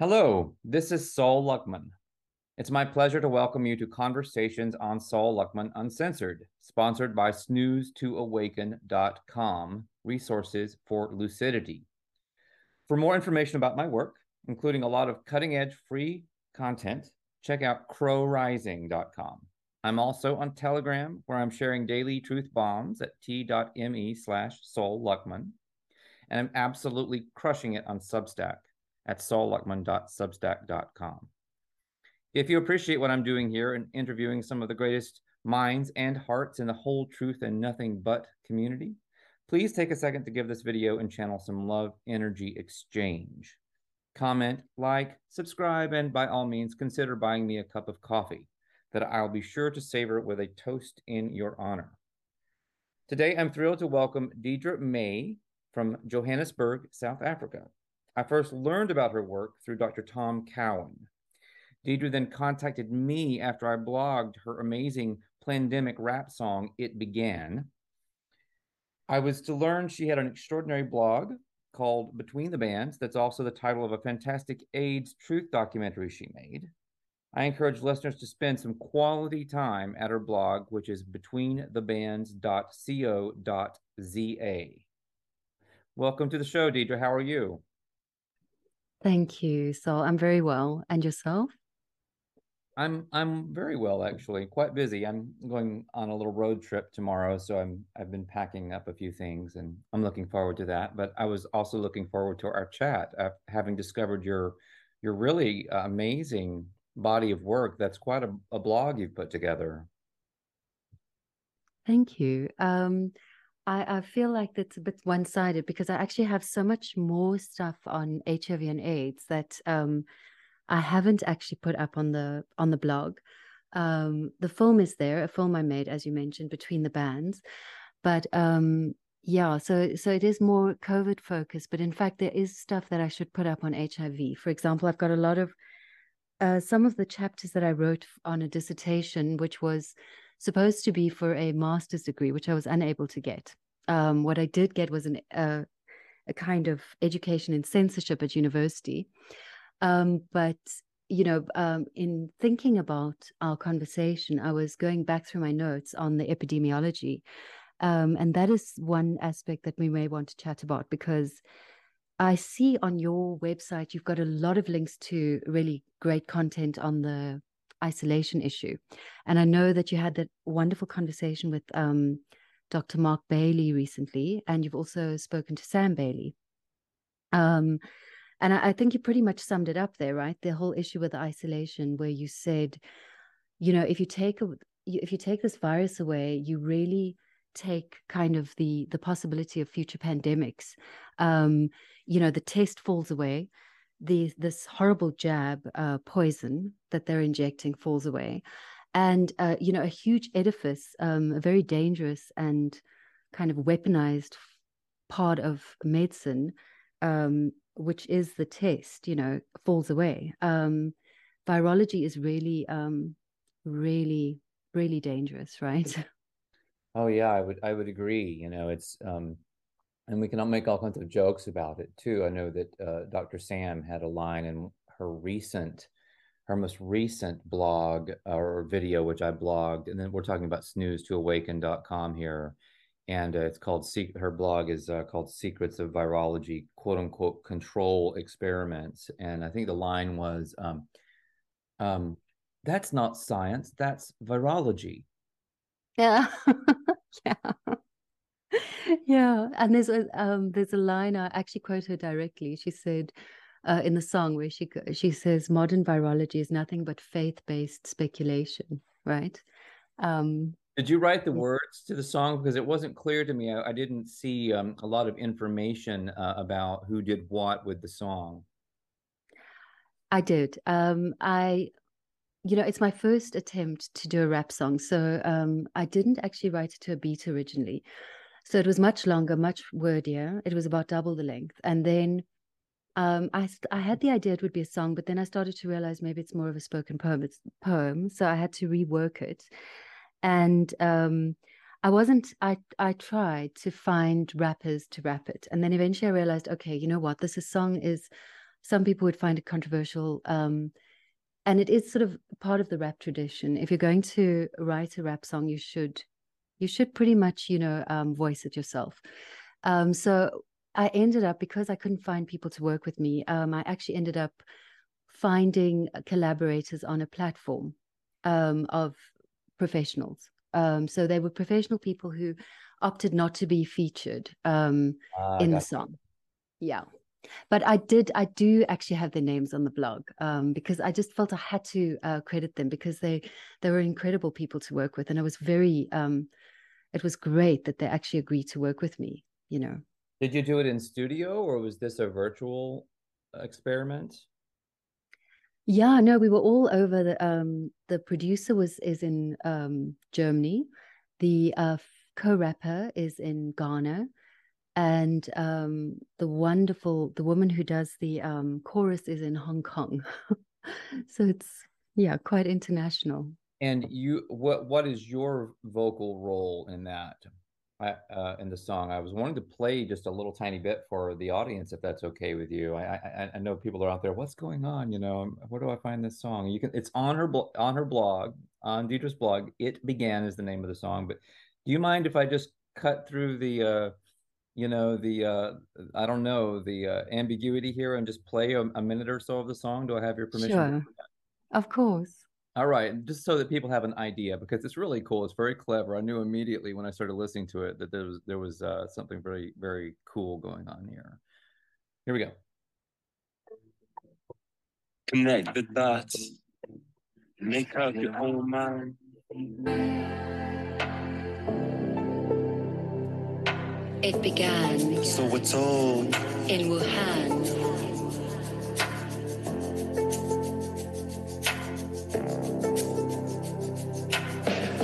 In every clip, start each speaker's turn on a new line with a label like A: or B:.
A: Hello, this is Sol Luckman. It's my pleasure to welcome you to Conversations on Sol Luckman Uncensored, sponsored by snooze2awaken.com, resources for lucidity. For more information about my work, including a lot of cutting edge free content, check out crowrising.com. I'm also on Telegram, where I'm sharing daily truth bombs at t.me slash Sol Luckman. And I'm absolutely crushing it on Substack at solluckman.substack.com. If you appreciate what I'm doing here and interviewing some of the greatest minds and hearts in the whole truth and nothing but community, please take a second to give this video and channel some love energy exchange. Comment, like, subscribe, and by all means, consider buying me a cup of coffee that I'll be sure to savor with a toast in your honor. Today, I'm thrilled to welcome Deidre May from Johannesburg, South Africa. I first learned about her work through Dr. Tom Cowan. Deidre then contacted me after I blogged her amazing plandemic rap song, It Began. I was to learn she had an extraordinary blog called Between the Bands, that's also the title of a fantastic AIDS truth documentary she made. I encourage listeners to spend some quality time at her blog, which is betweenthebands.co.za. Welcome to the show, Deidre. How are you?
B: Thank you. So I'm very well. And yourself?
A: I'm I'm very well actually. Quite busy. I'm going on a little road trip tomorrow, so I'm I've been packing up a few things and I'm looking forward to that. But I was also looking forward to our chat, uh, having discovered your your really amazing body of work. That's quite a, a blog you've put together.
B: Thank you. Um, I, I feel like it's a bit one sided because I actually have so much more stuff on HIV and AIDS that um, I haven't actually put up on the on the blog. Um, the film is there, a film I made, as you mentioned, between the bands. But um, yeah, so so it is more COVID focused. But in fact, there is stuff that I should put up on HIV. For example, I've got a lot of uh, some of the chapters that I wrote on a dissertation, which was supposed to be for a master's degree, which I was unable to get. Um, what I did get was an, uh, a kind of education in censorship at university. Um, but you know, um, in thinking about our conversation, I was going back through my notes on the epidemiology, um, and that is one aspect that we may want to chat about because I see on your website you've got a lot of links to really great content on the isolation issue. And I know that you had that wonderful conversation with um, Dr. Mark Bailey recently, and you've also spoken to Sam Bailey. Um, and I, I think you pretty much summed it up there, right? The whole issue with isolation, where you said, you know, if you take a, if you take this virus away, you really take kind of the the possibility of future pandemics. Um, you know, the test falls away the this horrible jab uh, poison that they're injecting falls away and uh, you know a huge edifice um, a very dangerous and kind of weaponized part of medicine um, which is the test you know falls away um, virology is really um, really really dangerous right
A: oh yeah i would i would agree you know it's um and we can make all kinds of jokes about it too. I know that uh, Dr. Sam had a line in her recent, her most recent blog or video, which I blogged, and then we're talking about snooze2awaken.com here, and uh, it's called her blog is uh, called Secrets of Virology, quote unquote control experiments, and I think the line was, um, um, "That's not science, that's virology."
B: Yeah, yeah. Yeah, and there's a um, there's a line I actually quote her directly. She said uh, in the song where she she says modern virology is nothing but faith based speculation, right? Um,
A: Did you write the words to the song because it wasn't clear to me? I, I didn't see um, a lot of information uh, about who did what with the song.
B: I did. Um, I you know, it's my first attempt to do a rap song. So um, I didn't actually write it to a beat originally. So it was much longer, much wordier. It was about double the length. And then um, I I had the idea it would be a song, but then I started to realize maybe it's more of a spoken poem. It's poem, so I had to rework it. And um, I wasn't. I I tried to find rappers to rap it, and then eventually I realized, okay, you know what? This is, song is some people would find it controversial. Um, and it is sort of part of the rap tradition. If you're going to write a rap song, you should you should pretty much, you know, um, voice it yourself. Um, so I ended up because I couldn't find people to work with me. Um, I actually ended up finding collaborators on a platform um, of professionals. Um, so they were professional people who opted not to be featured um, uh, in the song. Yeah. But I did, I do actually have their names on the blog um, because I just felt I had to uh, credit them because they they were incredible people to work with, and it was very, um, it was great that they actually agreed to work with me. You know.
A: Did you do it in studio or was this a virtual experiment?
B: Yeah, no, we were all over the um the producer was is in um Germany. The uh co-rapper is in Ghana and um the wonderful the woman who does the um chorus is in Hong Kong. so it's yeah, quite international.
A: And you what what is your vocal role in that? Uh, in the song. I was wanting to play just a little tiny bit for the audience, if that's okay with you. I, I, I know people are out there. What's going on? You know, where do I find this song? You can. It's on her on her blog, on Deidre's blog. It began is the name of the song. But do you mind if I just cut through the, uh, you know, the uh, I don't know the uh, ambiguity here and just play a, a minute or so of the song? Do I have your permission?
B: Sure. Of course.
A: All right, just so that people have an idea, because it's really cool. It's very clever. I knew immediately when I started listening to it that there was there was uh, something very very cool going on here. Here we go.
C: Connect the dots, make up your own mind.
D: It began.
C: So we're told
D: in Wuhan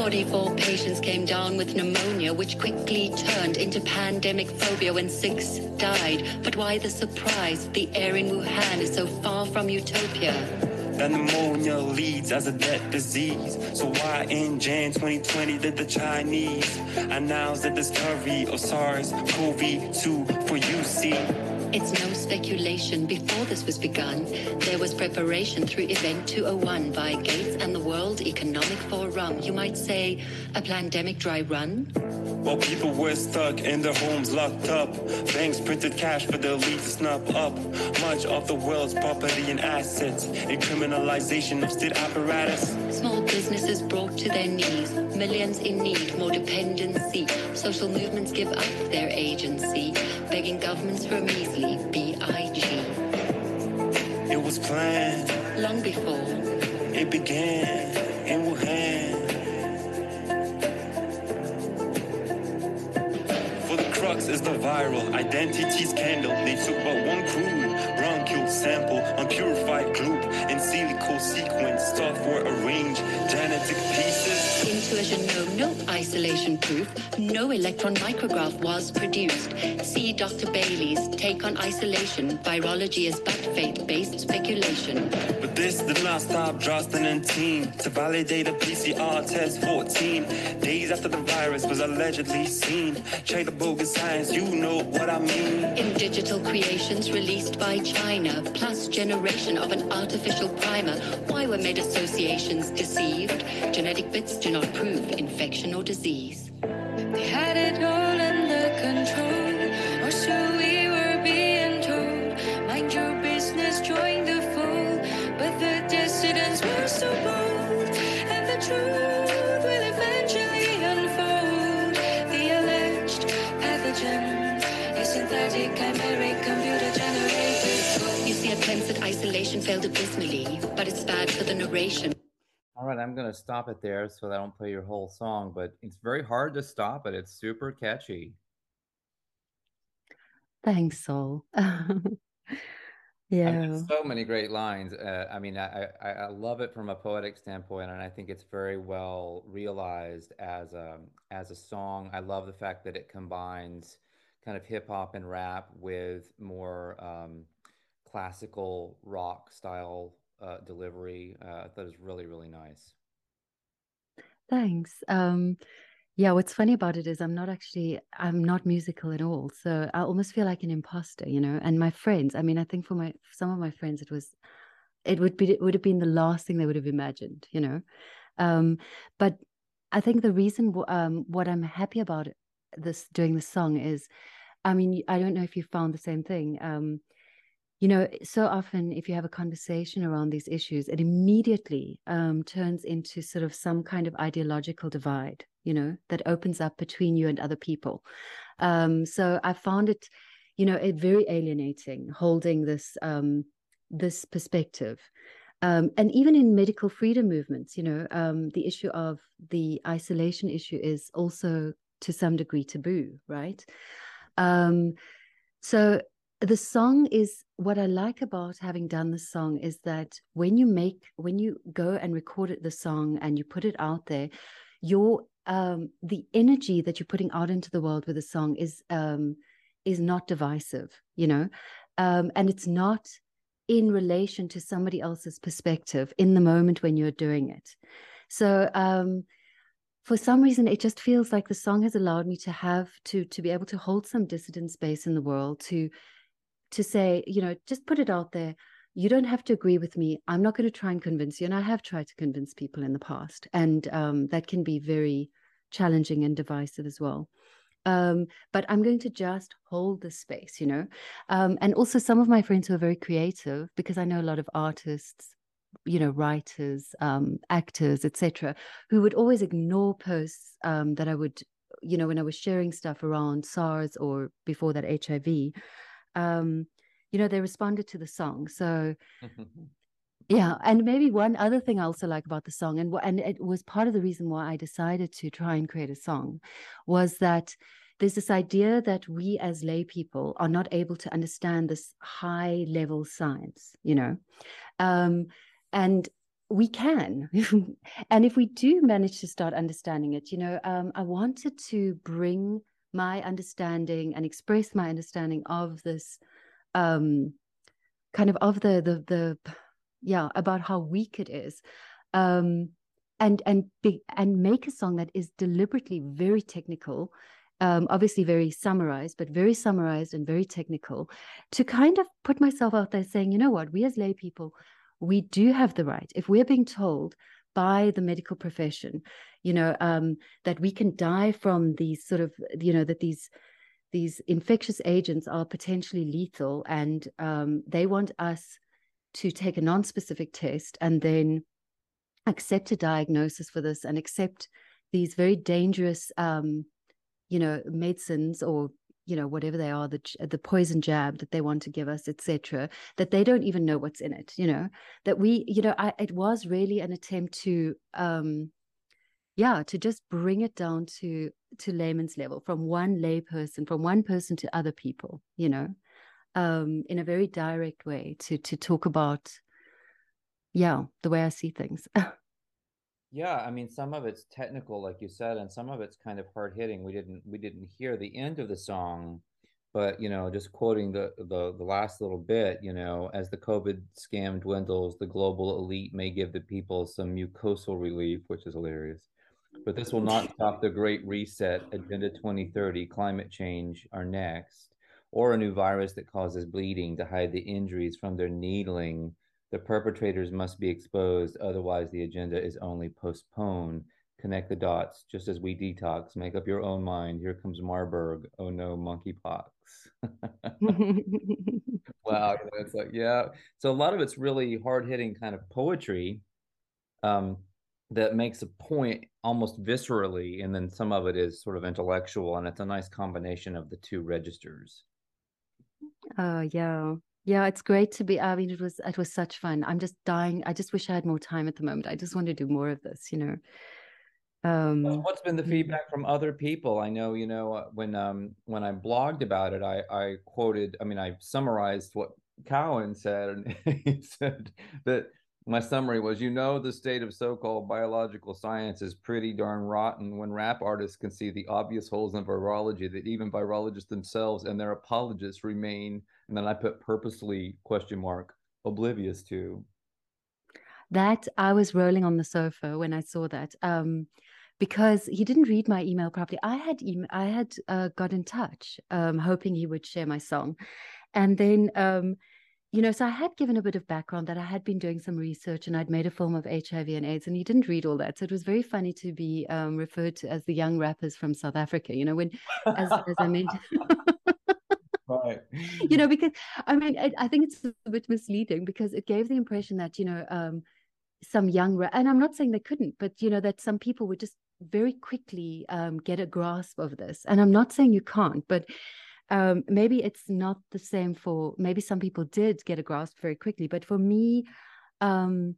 D: 44 patients came down with pneumonia, which quickly turned into pandemic phobia when six died. But why the surprise? The air in Wuhan is so far from utopia.
C: That pneumonia leads as a death disease. So why in Jan 2020 did the Chinese announce that the discovery of SARS-CoV-2 for UC?
D: It's no speculation. Before this was begun, there was preparation through Event 201 by Gates and the World Economic Forum. You might say a pandemic dry run.
C: While people were stuck in their homes locked up, banks printed cash for the elite to snap up much of the world's property and assets, and criminalization of state apparatus.
D: Small businesses brought to their knees, millions in need, more dependency. Social movements give up their agency, begging governments for a measly BIG.
C: It was planned
D: long before
C: it began in Wuhan. For the crux is the viral identity scandal. They took but one crude bronchial sample, unpurified gloop, sequence software arranged genetic pieces.
D: A genome, no isolation proof, no electron micrograph was produced. See Dr. Bailey's take on isolation. Virology is but faith-based speculation.
C: But this did not stop Drosten and team to validate a PCR test 14 days after the virus was allegedly seen. Check the bogus science, you know what I mean.
D: In digital creations released by China, plus generation of an artificial primer, why were med associations deceived? Genetic bits do not prove infection or disease.
E: They had it all
D: isolation failed abysmally, but it's bad for the narration.
A: All right, I'm going to stop it there so that I don't play your whole song, but it's very hard to stop it. It's super catchy.
B: Thanks, Sol. yeah. I mean,
A: so many great lines. Uh, I mean, I, I, I love it from a poetic standpoint, and I think it's very well realized as a as a song. I love the fact that it combines kind of hip hop and rap with more um, classical rock style uh, delivery. Uh, really, really nice.
B: Thanks. Um, Yeah, what's funny about it is I'm not actually I'm not musical at all. So I almost feel like an imposter, you know. And my friends, I mean, I think for my some of my friends it was it would be it would have been the last thing they would have imagined, you know. Um, but I think the reason um, what I'm happy about this doing the song is, I mean, I don't know if you found the same thing. Um, you know, so often if you have a conversation around these issues, it immediately um, turns into sort of some kind of ideological divide, you know, that opens up between you and other people. Um, so I found it, you know, it very alienating holding this um, this perspective. Um, and even in medical freedom movements, you know, um, the issue of the isolation issue is also to some degree taboo, right? Um, so the song is what I like about having done the song is that when you make when you go and record it, the song and you put it out there, your um, the energy that you're putting out into the world with the song is um, is not divisive, you know, um, and it's not in relation to somebody else's perspective in the moment when you're doing it. So um, for some reason, it just feels like the song has allowed me to have to to be able to hold some dissident space in the world to to say, you know, just put it out there. You don't have to agree with me. I'm not going to try and convince you. And I have tried to convince people in the past, and um, that can be very challenging and divisive as well. Um, but I'm going to just hold the space, you know. Um, and also, some of my friends who are very creative, because I know a lot of artists, you know, writers, um, actors, etc., who would always ignore posts um, that I would, you know, when I was sharing stuff around SARS or before that HIV. Um, you know, they responded to the song. So Yeah, and maybe one other thing I also like about the song, and and it was part of the reason why I decided to try and create a song, was that there's this idea that we as lay people are not able to understand this high level science, you know, um, and we can, and if we do manage to start understanding it, you know, um, I wanted to bring my understanding and express my understanding of this, um, kind of of the the the yeah about how weak it is um and and be, and make a song that is deliberately very technical um, obviously very summarized, but very summarized and very technical, to kind of put myself out there saying, you know what, we as lay people, we do have the right. If we're being told by the medical profession, you know, um, that we can die from these sort of, you know, that these these infectious agents are potentially lethal, and um, they want us to take a non-specific test and then accept a diagnosis for this and accept these very dangerous um, you know medicines or you know whatever they are the the poison jab that they want to give us etc that they don't even know what's in it you know? That we you know I, it was really an attempt to um yeah to just bring it down to to layman's level from one lay person from one person to other people you know? Um, in a very direct way to to talk about yeah the way i see things
A: yeah i mean some of it's technical like you said and some of it's kind of hard hitting we didn't we didn't hear the end of the song but you know just quoting the the, the last little bit you know as the covid scam dwindles the global elite may give the people some mucosal relief which is hilarious but this will not stop the great reset agenda 2030 climate change are next or a new virus that causes bleeding to hide the injuries from their needling. The perpetrators must be exposed, otherwise, the agenda is only postponed. Connect the dots, just as we detox. Make up your own mind. Here comes Marburg. Oh no, monkeypox. wow, it's like yeah. So a lot of it's really hard hitting kind of poetry, um, that makes a point almost viscerally, and then some of it is sort of intellectual, and it's a nice combination of the two registers.
B: Oh yeah. Yeah, it's great to be. I mean, it was it was such fun. I'm just dying. I just wish I had more time at the moment. I just want to do more of this, you know. Um,
A: What's been the
B: mm.
A: feedback from other people? I know, you know, uh, when um when I blogged about it, I I quoted. I mean, I summarized what Cowan said, and he said that my summary was you know the state of so-called biological science is pretty darn rotten when rap artists can see the obvious holes in virology that even virologists themselves and their apologists remain and then i put purposely question mark oblivious to
B: that i was rolling on the sofa when i saw that um because he didn't read my email properly. I had email, I had uh, got in touch, um, hoping he would share my song, and then um, you know, so I had given a bit of background that I had been doing some research and I'd made a film of HIV and AIDS, and he didn't read all that. So it was very funny to be um, referred to as the young rappers from South Africa. You know, when as, as I mentioned.
A: right.
B: you know, because I mean, I, I, think it's a bit misleading because it gave the impression that you know um, some young and I'm not saying they couldn't, but you know that some people would just very quickly um, get a grasp of this. And I'm not saying you can't, but um, maybe it's not the same for maybe some people did get a grasp very quickly but for me um,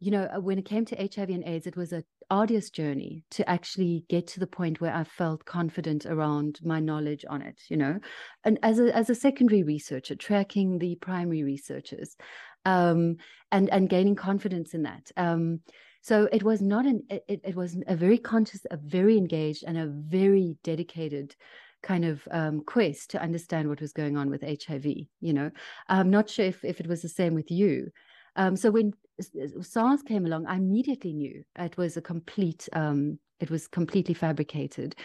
B: you know uh, when it came to hiv and aids it was a arduous journey to actually get to the point where i felt confident around my knowledge on it you know and as a as a secondary researcher tracking the primary researchers um, and and gaining confidence in that um, so it was not an it, it was a very conscious a very engaged and a very dedicated kind of um, quest to understand what was going on with HIV. You know, I'm not sure if, if it was the same with you. Um, so when SARS came along, I immediately knew it was a complete, um, it was completely fabricated.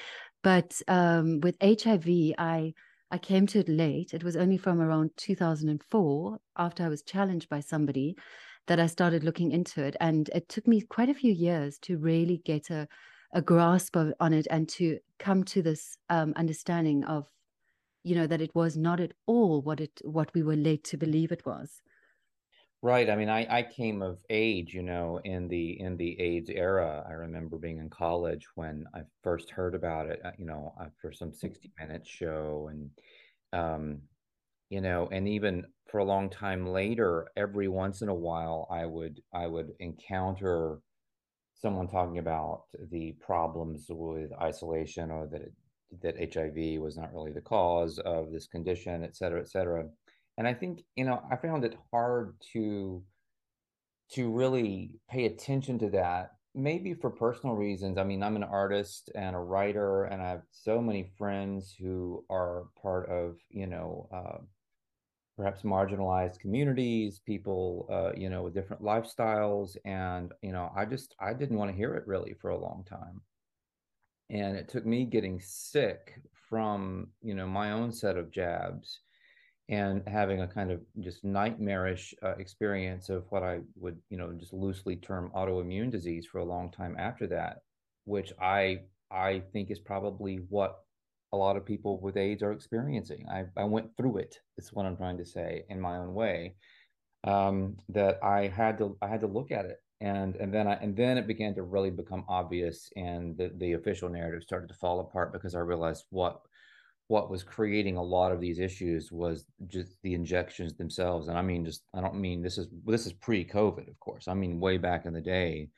B: But um, with HIV, I I came to it late. It was only from around 2004, after I was challenged by somebody, that I started looking into it, and it took me quite a few years to really get a a grasp of, on it and to come to this um, understanding of you know that it was not at all what it what we were led to believe it was
A: right i mean i i came of age you know in the in the aids era i remember being in college when i first heard about it uh, you know for some 60 minute show and um you know and even for a long time later every once in a while i would i would encounter someone talking about the problems with isolation or that it, that HIV was not really the cause of this condition, et cetera, et cetera. And I think you know I found it hard to to really pay attention to that maybe for personal reasons i mean i'm an artist and a writer and i have so many friends who are part of you know uh, perhaps marginalized communities, people, uh, you know, with different lifestyles. And, you know, I just, I didn't want to hear it really for a long time. And it took me getting sick from, you know, my own set of jabs and having a kind of just nightmarish uh, experience of what I would, you know, just loosely term autoimmune disease for a long time after that, which I, I think is probably what a lot of people with AIDS are experiencing. I, I went through it. it. Is what I'm trying to say in my own way. Um, that I had to I had to look at it, and and then I and then it began to really become obvious, and the the official narrative started to fall apart because I realized what what was creating a lot of these issues was just the injections themselves. And i mean just i don't mean this is this is pre-covid of course. I mean way back in the day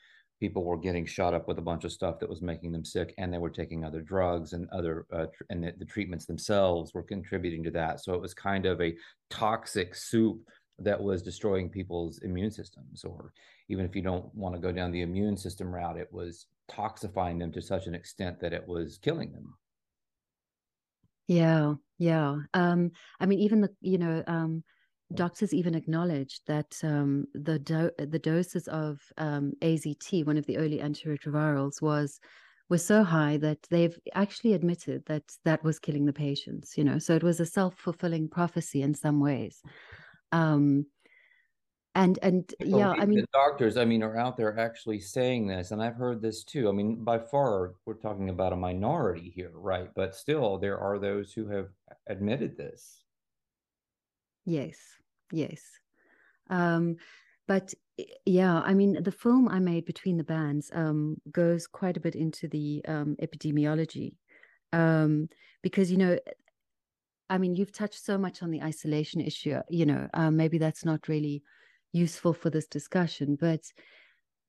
A: people were getting shot up with a bunch of stuff that was making them sick and they were taking other drugs and other uh, tr- and the, the, treatments themselves were contributing to that. So it was kind of a toxic soup that was destroying people's immune systems. Or even if you don't want to go down the immune system route it was toxifying them to such an extent that it was killing them
B: yeah yeah um i mean even the you know um doctors even acknowledged that um, the do- the doses of um, AZT, one of the early antiretrovirals, was was so high that they've actually admitted that that was killing the patients. You know, so it was a self fulfilling prophecy in some ways. Um, and and yeah, I mean,
A: the doctors, I mean, are out there actually saying this, and I've heard this too. I mean, by far, we're talking about a minority here, right? But still, there are those who have admitted this.
B: Yes, yes. Um, but yeah, I mean, the film I made between the bands um, goes quite a bit into the um, epidemiology um, because you know, I mean, you've touched so much on the isolation issue. You know, um, maybe that's not really useful for this discussion, but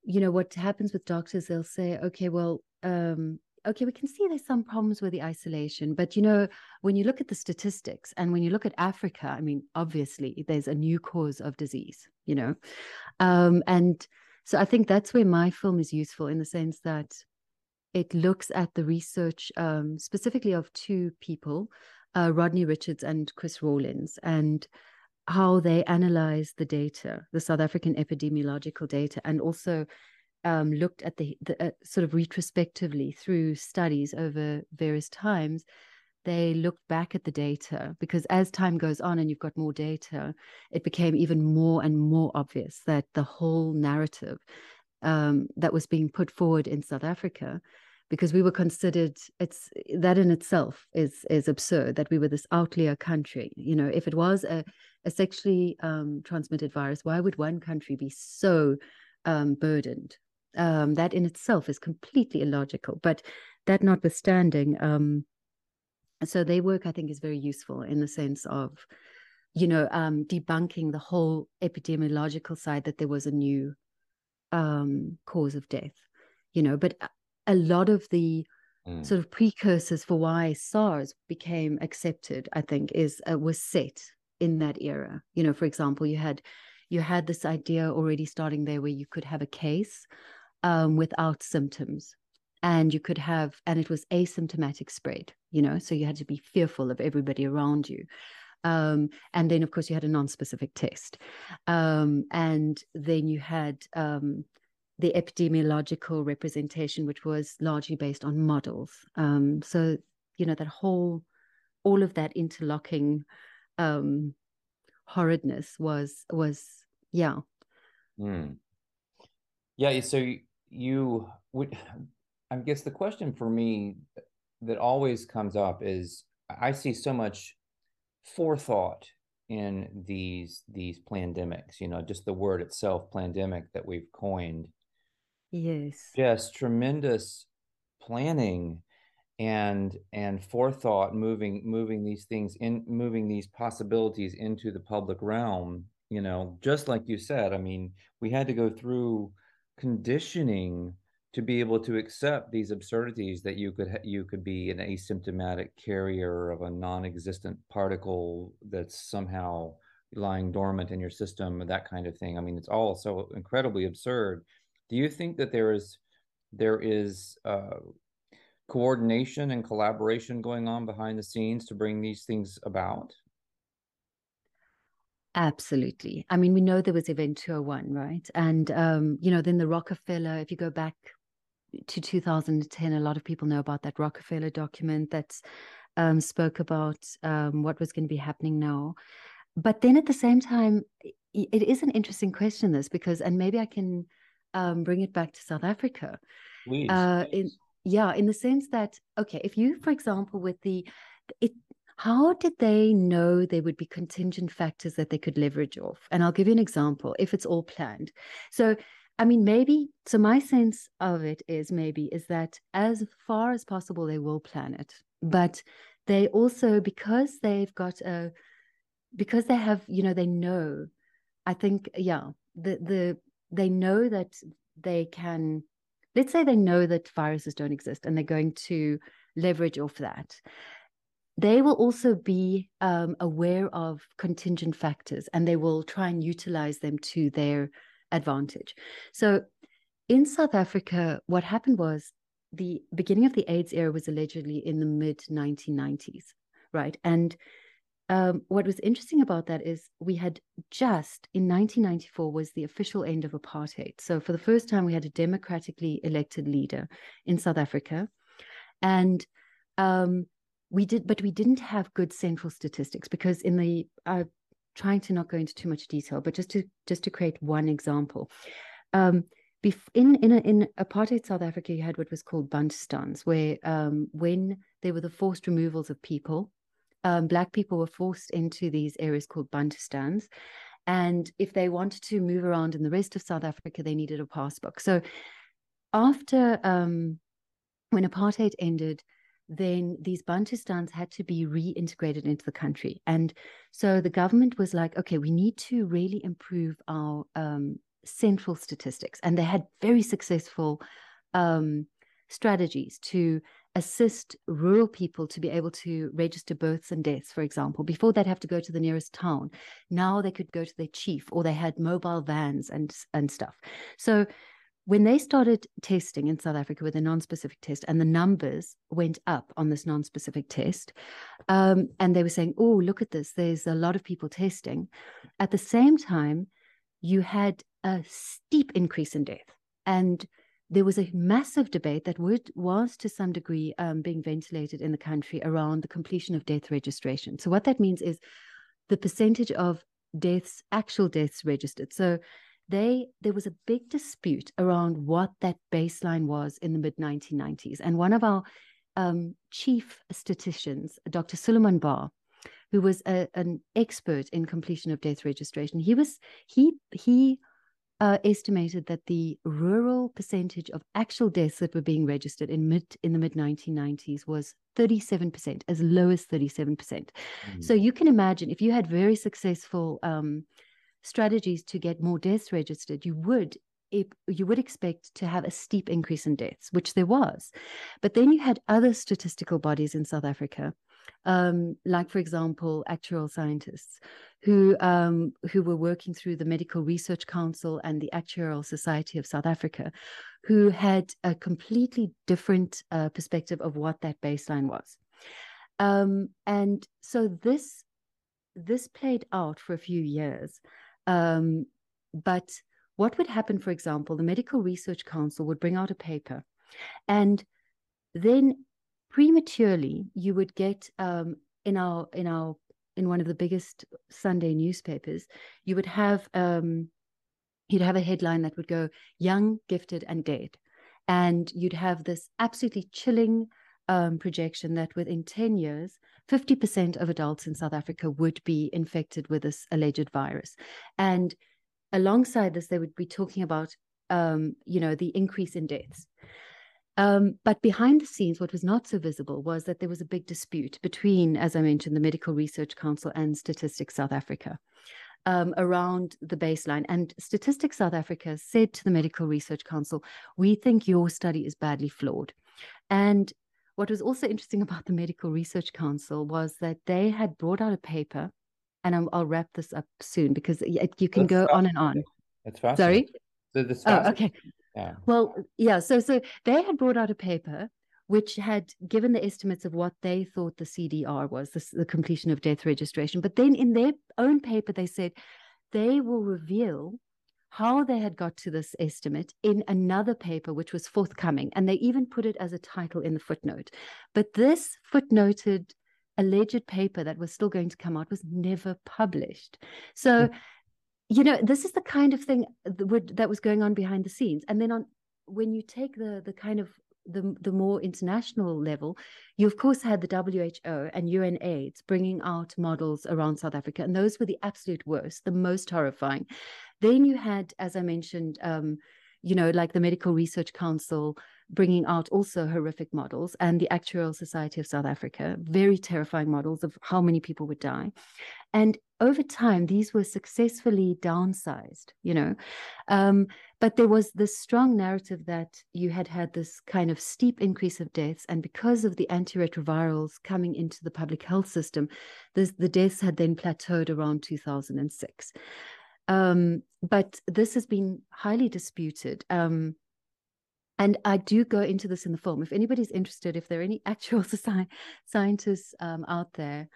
B: you know, what happens with doctors? They'll say, okay, well, um, okay, we can see there's some problems with the isolation, but you know, when you look at the statistics and when you look at Africa, I mean, obviously there's a new cause of disease, you know, um, and so I think that's where my film is useful in the sense that it looks at the research um, specifically of two people, uh, Rodney Richards and Chris Rawlins, and how they analyzed the data, the South African epidemiological data, and also um, looked at the, the uh, sort of retrospectively through studies over various times, they looked back at the data because as time goes on and you've got more data, it became even more and more obvious that the whole narrative um, that was being put forward in South Africa, because we were considered it's that in itself is is absurd that we were this outlier country. You know, if it was a, a sexually um, transmitted virus, why would one country be so um, burdened? Um, that in itself is completely illogical. But that notwithstanding, um, so their work I think is very useful in the sense of, you know, um, debunking the whole epidemiological side that there was a new um, cause of death, you know, but a lot of the mm. sort of precursors for why SARS became accepted, I think, is uh, was set in that era. You know, for example, you had you had this idea already starting there where you could have a case um, without symptoms and you could have and it was asymptomatic spread you know so you had to be fearful of everybody around you. Um, and then of course you had a non-specific test. Um, and then you had um, the epidemiological representation which was largely based on models. Um, so you know that whole all of that interlocking um, horridness was was yeah
A: mm. yeah so you would I guess the question for me that always comes up is I see so much forethought in these these pandemics, you know, just the word itself, pandemic that we've coined.
B: Yes.
A: Just tremendous planning and and forethought moving moving these things in moving these possibilities into the public realm you know just like you said i mean we had to go through conditioning to be able to accept these absurdities that you could you could be an asymptomatic carrier of a non-existent particle that's somehow lying dormant in your system that kind of thing. I mean it's all so incredibly absurd. Do you think that there is there is uh, coordination and collaboration going on behind the scenes to bring these things about
B: Absolutely. I mean, we know there was Event 201, right? And, um, you know, then the Rockefeller, if you go back to 2010, a lot of people know about that Rockefeller document that um, spoke about um, what was going to be happening now. But then at the same time, it is an interesting question, this, because, and maybe I can um, bring it back to South Africa.
A: Please, uh,
B: please. In, yeah, in the sense that, okay, if you, for example, with the, it, how did they know there would be contingent factors that they could leverage off? And I'll give you an example if it's all planned. So I mean, maybe, so my sense of it is maybe is that as far as possible, they will plan it. But they also, because they've got a, because they have, you know, they know, I think, yeah, the, the, they know that they can, let's say they know that viruses don't exist and they're going to leverage off that they will also be um, aware of contingent factors and they will try and utilize them to their advantage. So in South Africa, what happened was the beginning of the AIDS era was allegedly in the mid 1990s, right? And um, what was interesting about that is we had just in 1994 was the official end of apartheid. So for the first time, we had a democratically elected leader in South Africa, and um, we did, but we didn't have good central statistics because in the uh, trying to not go into too much detail, but just to just to create one example. Um, in in in apartheid South Africa, you had what was called Bantustans, where um, when there were the forced removals of people, um, black people were forced into these areas called Bantustans, and if they wanted to move around in the rest of South Africa, they needed a passbook. So after um, when apartheid ended, then these Bantustans had to be reintegrated into the country. And so the government was like, okay, we need to really improve our um, central statistics. And they had very successful um, strategies to assist rural people to be able to register births and deaths, for example. Before they'd have to go to the nearest town. Now they could go to their chief or they had mobile vans and, and stuff. So when they started testing in South Africa with a non-specific test, and the numbers went up on this non-specific test, um, and they were saying, "Oh, look at this! There's a lot of people testing." At the same time, you had a steep increase in death. and there was a massive debate that would, was to some degree um, being ventilated in the country around the completion of death registration. So what that means is the percentage of deaths, actual deaths registered. So they there was a big dispute around what that baseline was in the mid 1990s, and one of our um, chief statisticians, Dr. Sulaiman Bah, who was a, an expert in completion of death registration, he was he he uh, estimated that the rural percentage of actual deaths that were being registered in mid in the mid 1990s was 37%, as low as 37%. Mm. So you can imagine if you had very successful um, strategies to get more deaths registered, you would if, you would expect to have a steep increase in deaths, which there was. But then you had other statistical bodies in South Africa um, like for example, actuarial scientists who um, who were working through the Medical Research Council and the Actuarial Society of South Africa, who had a completely different uh, perspective of what that baseline was, um, and so this this played out for a few years, um, but what would happen, for example, the Medical Research Council would bring out a paper, and then prematurely you would get um, in our in our in one of the biggest Sunday newspapers, you would have um, you'd have a headline that would go "Young, Gifted, and Dead," and you'd have this absolutely chilling um, projection that within ten years, fifty percent of adults in South Africa would be infected with this alleged virus, and alongside this, they would be talking about um, you know the increase in deaths. Um, but behind the scenes, what was not so visible was that there was a big dispute between, as I mentioned, the Medical Research Council and Statistics South Africa um, around the baseline. And Statistics South Africa said to the Medical Research Council, We think your study is badly flawed. And what was also interesting about the Medical Research Council was that they had brought out a paper, and i will wrap this up soon because you can
A: That's
B: go on and on.
A: That's fast.
B: Sorry.
A: So the
B: oh, okay.
A: Yeah.
B: Well, yeah. So, so they had brought out a paper which had given the estimates of what they thought the CDR was, the, the completion of death registration. But then in their own paper, they said they will reveal how they had got to this estimate in another paper which was forthcoming and they even put it as a title in the footnote but this footnoted alleged paper that was still going to come out was never published so mm you know this is the kind of thing that was going on behind the scenes. And then on when you take the the kind of the the more international level you of course had the WHO and UNAIDS bringing out models around South Africa and those were the absolute worst the most horrifying. Then you had as i mentioned um, you know like the medical research council bringing out also horrific models and the actuarial society of south africa very terrifying models of how many people would die. And over time these were successfully downsized you know. Um, but there was this strong narrative that you had had this kind of steep increase of deaths and because of the antiretrovirals coming into the public health system this, the deaths had then plateaued around 2006 um, but this has been highly disputed. Um, and I do go into this in the film. If anybody's interested, if there are any actual sci- scientists um, out there,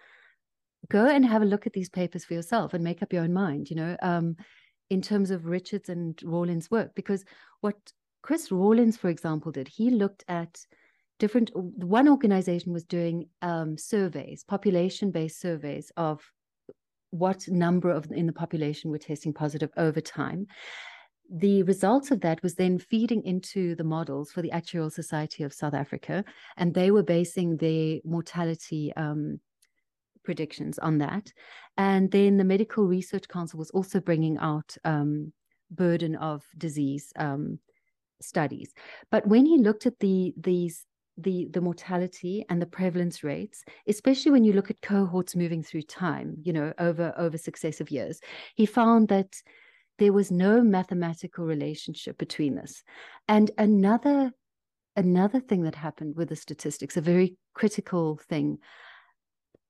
B: go and have a look at these papers for yourself and make up your own mind, you know, um, in terms of Richards and Rawlins' work. Because what Chris Rawlins, for example, did, he looked at different, one organization was doing um, surveys, population based surveys of what number of in the population were testing positive over time. The results of that was then feeding into the models for the Actuarial Society of South Africa, and they were basing their mortality um, predictions on that. And then the Medical Research Council was also bringing out um, burden of disease um, studies. But when he looked at the these the the mortality and the prevalence rates, especially when you look at cohorts moving through time, you know, over over successive years, he found that there was no mathematical relationship between this. And another another thing that happened with the statistics, a very critical thing,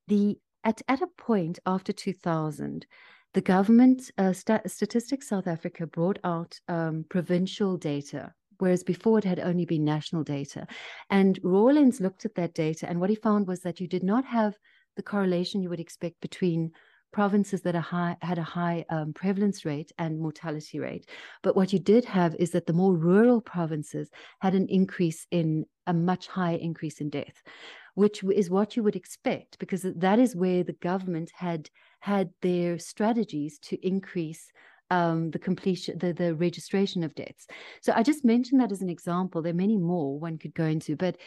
B: the at, at a point after 2000, the government, uh, St- Statistics South Africa, brought out um, provincial data, whereas before it had only been national data. And Rawlins looked at that data, and what he found was that you did not have the correlation you would expect between provinces that high, had a high um, prevalence rate and mortality rate. But what you did have is that the more rural provinces had an increase in a much higher increase in death, which is what you would expect because that is where the government had had their strategies to increase um, the completion, the, the registration of deaths. So I just mentioned that as an example. There are many more one could go into, but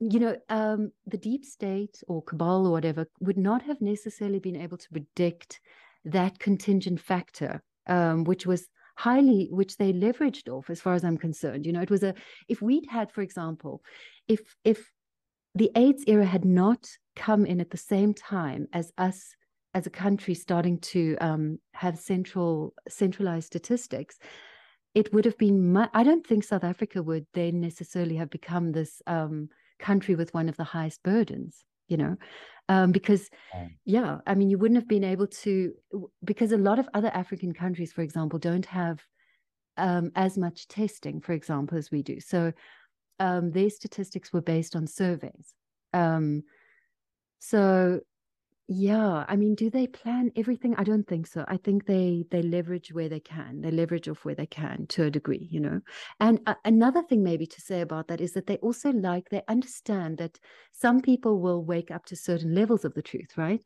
B: you know, um, the deep state or cabal or whatever would not have necessarily been able to predict that contingent factor, um, which was highly, which they leveraged off, as far as I'm concerned. You know, it was a if we'd had, for example, if if the AIDS era had not come in at the same time as us as a country starting to um, have central centralized statistics, it would have been. I don't think South Africa would then necessarily have become this um, country with one of the highest burdens. You know, um, because yeah, I mean, you wouldn't have been able to because a lot of other African countries, for example, don't have um, as much testing, for example, as we do. So um, their statistics were based on surveys. Um, so yeah, I mean, do they plan everything? I don't think so. I think they they leverage where they can. They leverage off where they can to a degree, you know. And uh, another thing maybe to say about that is that they also like they understand that some people will wake up to certain levels of the truth, right?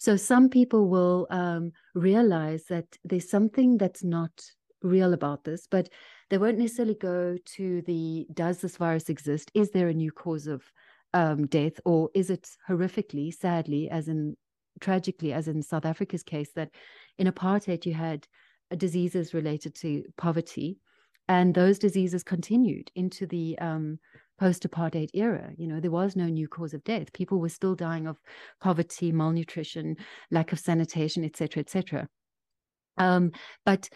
B: So some people will um, realize that there's something that's not real about this, but they won't necessarily go to the does this virus exist? Is there a new cause of um, death, or is it horrifically, sadly, as in tragically, as in South Africa's case, that in apartheid you had uh, diseases related to poverty, and those diseases continued into the um, post-apartheid era. You know, there was no new cause of death. People were still dying of poverty, malnutrition, lack of sanitation, etc., etc. Um, but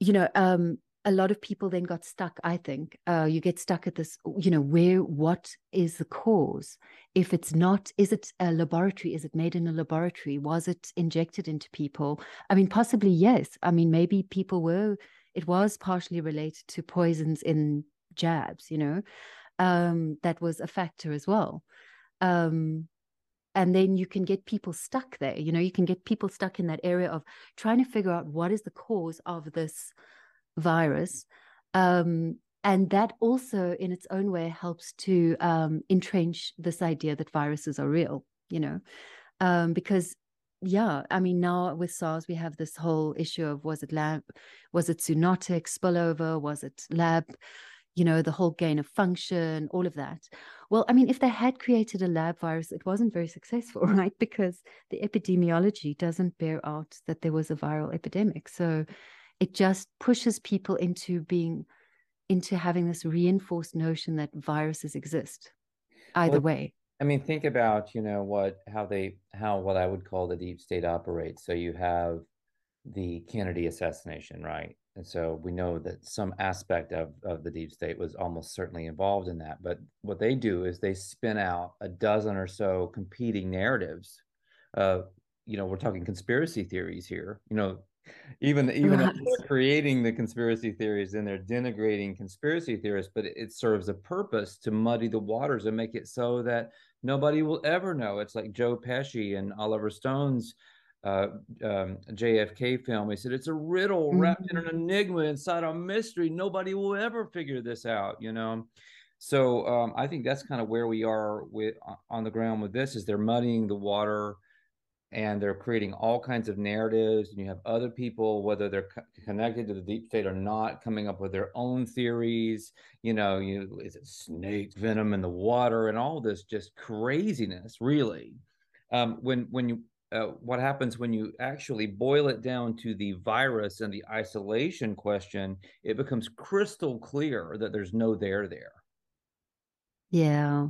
B: you know, um, a lot of people then got stuck i think. Uh, you get stuck at this you know where what is the cause? If it's not is it a laboratory? Is it made in a laboratory? Was it injected into people? I mean possibly yes. I mean maybe people were it was partially related to poisons in jabs you know? Um, that was a factor as well. Um, and then you can get people stuck there you know? You can get people stuck in that area of trying to figure out what is the cause of this virus. Um, and that also, in its own way, helps to um, entrench this idea that viruses are real, you know, um, because yeah, I mean, now with SARS, we have this whole issue of was it lab, was it zoonotic spillover, was it lab, you know, the whole gain of function, all of that. Well, I mean, if they had created a lab virus, it wasn't very successful, right? Because the epidemiology doesn't bear out that there was a viral epidemic. So it just pushes people into being into having this reinforced notion that viruses exist either well, way.
A: I mean think about you know what how they how what i would call the deep state operates. So you have the kennedy assassination right? And so we know that some aspect of, of the deep state was almost certainly involved in that. But what they do is they spin out a dozen or so competing narratives uh, you know we're talking conspiracy theories here. You know even even right. they're creating the conspiracy theories and they're denigrating conspiracy theorists but it, serves a purpose to muddy the waters and make it so that nobody will ever know. It's like joe pesci and oliver stone's uh, um, jfk film. He said it's a riddle mm-hmm. wrapped in an enigma inside a mystery. Nobody will ever figure this out you know? So um, i think that's kind of where we are with on the ground with this is they're muddying the water and they're creating all kinds of narratives and you have other people whether they're co- connected to the deep state or not coming up with their own theories you know you is it snake venom in the water and all this just craziness really. Um, when when you uh, what happens when you actually boil it down to the virus and the isolation question it becomes crystal clear that there's no there there.
B: Yeah.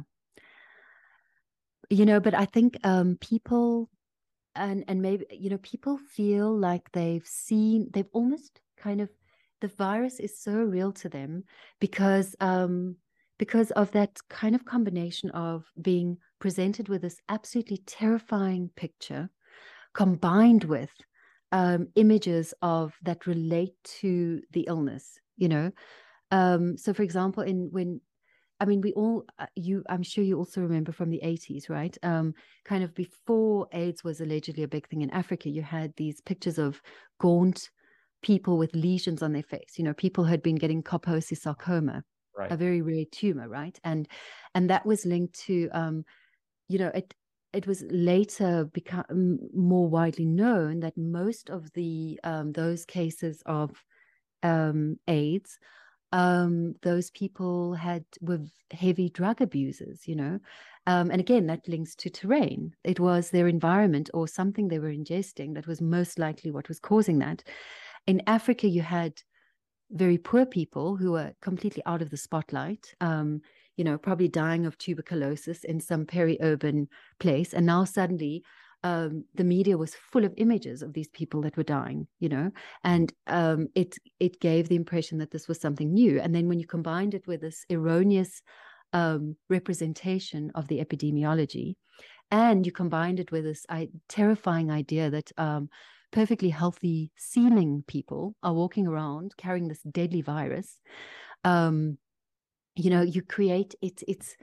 B: You know but i think um, people and and maybe you know people feel like they've seen they've almost kind of the virus is so real to them because um because of that kind of combination of being presented with this absolutely terrifying picture combined with um, images of that relate to the illness you know? Um, so for example in when I mean, we all, uh, you, I'm sure you also remember from the 80s, right? Um, kind of before AIDS was allegedly a big thing in Africa, you had these pictures of gaunt people with lesions on their face. You know, people had been getting Kaposi sarcoma,
A: Right.
B: a very rare tumor, right? And and that was linked to, um, you know, it it was later become more widely known that most of the um, those cases of um, AIDS um, those people had were heavy drug abusers, you know. Um, and again, that links to terrain. It was their environment or something they were ingesting that was most likely what was causing that. In Africa, you had very poor people who were completely out of the spotlight. Um, you know, probably dying of tuberculosis in some peri-urban place, and now suddenly um, the media was full of images of these people that were dying, you know, and um, it it gave the impression that this was something new. And then when you combined it with this erroneous um, representation of the epidemiology, and you combined it with this I, terrifying idea that um, perfectly healthy seeming people are walking around carrying this deadly virus, um, you know, you create it's it's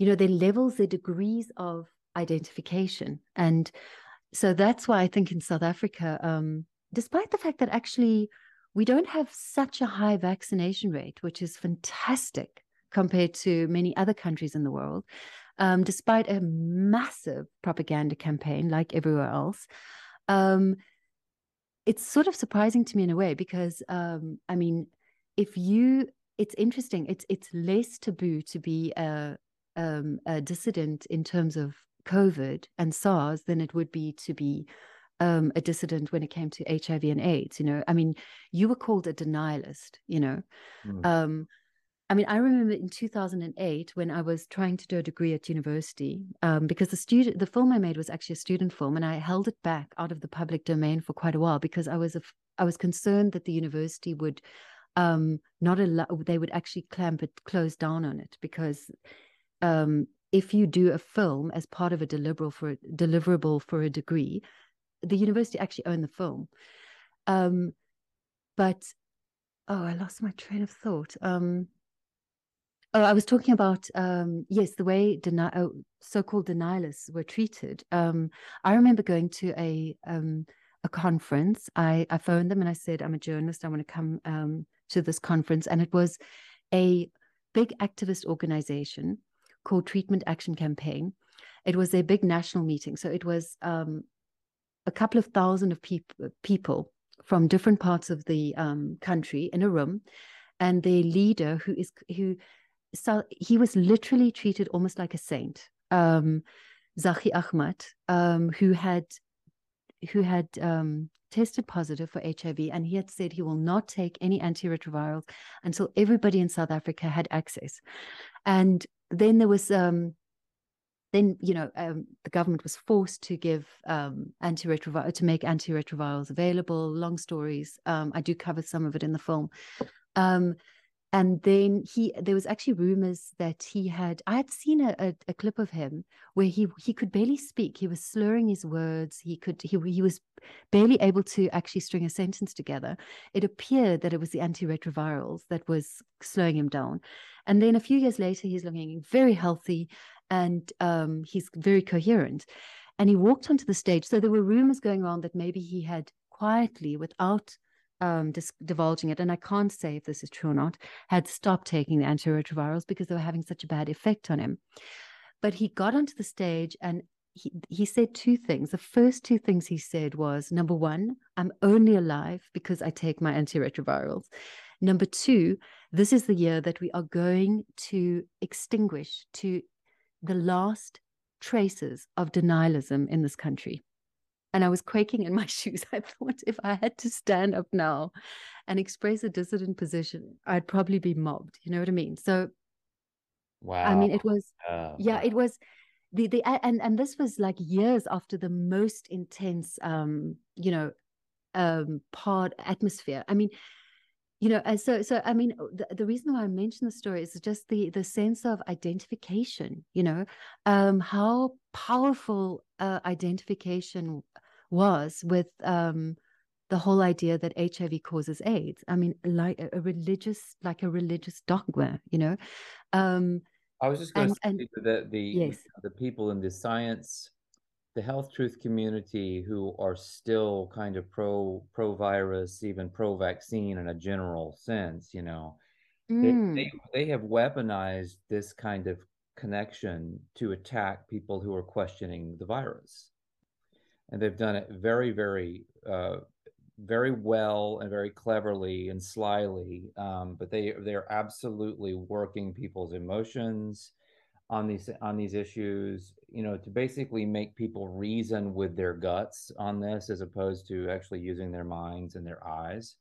B: you know, their levels, their degrees of identification. And so that's why I think in South Africa, um, despite the fact that actually we don't have such a high vaccination rate, which is fantastic compared to many other countries in the world, um, despite a massive propaganda campaign like everywhere else. Um, it's sort of surprising to me in a way because um, I mean, if you, it's interesting. It's it's less taboo to be a um, a dissident in terms of COVID and SARS than it would be to be um, a dissident when it came to HIV and AIDS. You know, I mean, you were called a denialist. You know,
A: Mm.
B: um, I mean, I remember in 2008 when I was trying to do a degree at university, um, because the student, the film I made was actually a student film, and I held it back out of the public domain for quite a while because I was, af- I was concerned that the university would um, not allow, they would actually clamp it, close down on it because um, if you do a film as part of a deliverable for a, deliverable for a degree, the university actually own the film. Um, but oh, I lost my train of thought. Um, oh, I was talking about um, yes, the way deni- oh, so-called denialists were treated. Um, I remember going to a um, a conference. I I phoned them and I said, "I'm a journalist. I want to come um, to this conference," and it was a big activist organization called Treatment Action Campaign. It was a big national meeting, so it was um, a couple of thousand of peop- people from different parts of the um, country in a room, and their leader, who is who, so he was literally treated almost like a saint, um, Zackie Achmat, um, who had who had um, tested positive for HIV, and he had said he will not take any antiretrovirals until everybody in South Africa had access. And then there was um, then you know um, the government was forced to give um, to make antiretrovirals available. Long stories. Um, I do cover some of it in the film. And then he there was actually rumors that he had i had seen a, a, a, clip of him where he he could barely speak. He was slurring his words. He could he, he was barely able to actually string a sentence together. It appeared that it was the antiretrovirals that was slowing him down. And then a few years later he's looking very healthy and um, he's very coherent. And he walked onto the stage. So there were rumors going on that maybe he had quietly without um, dis- divulging it, and I can't say if this is true or not, had stopped taking the antiretrovirals because they were having such a bad effect on him. But he got onto the stage and he, he said two things. The first two things he said was number one, I'm only alive because I take my antiretrovirals. Number two, this is the year that we are going to extinguish to the last traces of denialism in this country and I was quaking in my shoes. I thought if I had to stand up now and express a dissident position, I'd probably be mobbed. You know what I mean? So,
A: wow.
B: I mean, it was,
A: Uh,
B: yeah, it was the the and and this was like years after the most intense, um, you know, um, part atmosphere. I mean. You know, and so so I mean, the, the reason why I mention the story is just the the sense of identification. You know, um, how powerful uh, identification was with um, the whole idea that HIV causes AIDS. I mean, like a, religious, like a religious dogma, you know. Um,
A: I was just going
B: And-
A: to say that the
B: Yes.
A: the people in the science, the health truth community who are still kind of pro pro virus, even pro vaccine in a general sense, you know, they,
B: Mm,
A: they they have weaponized this kind of connection to attack people who are questioning the virus, and they've done it very very uh, very well and very cleverly and slyly. Um, but they they're absolutely working people's emotions on these on these issues, you know, to basically make people reason with their guts on this as opposed to actually using their minds and their eyes.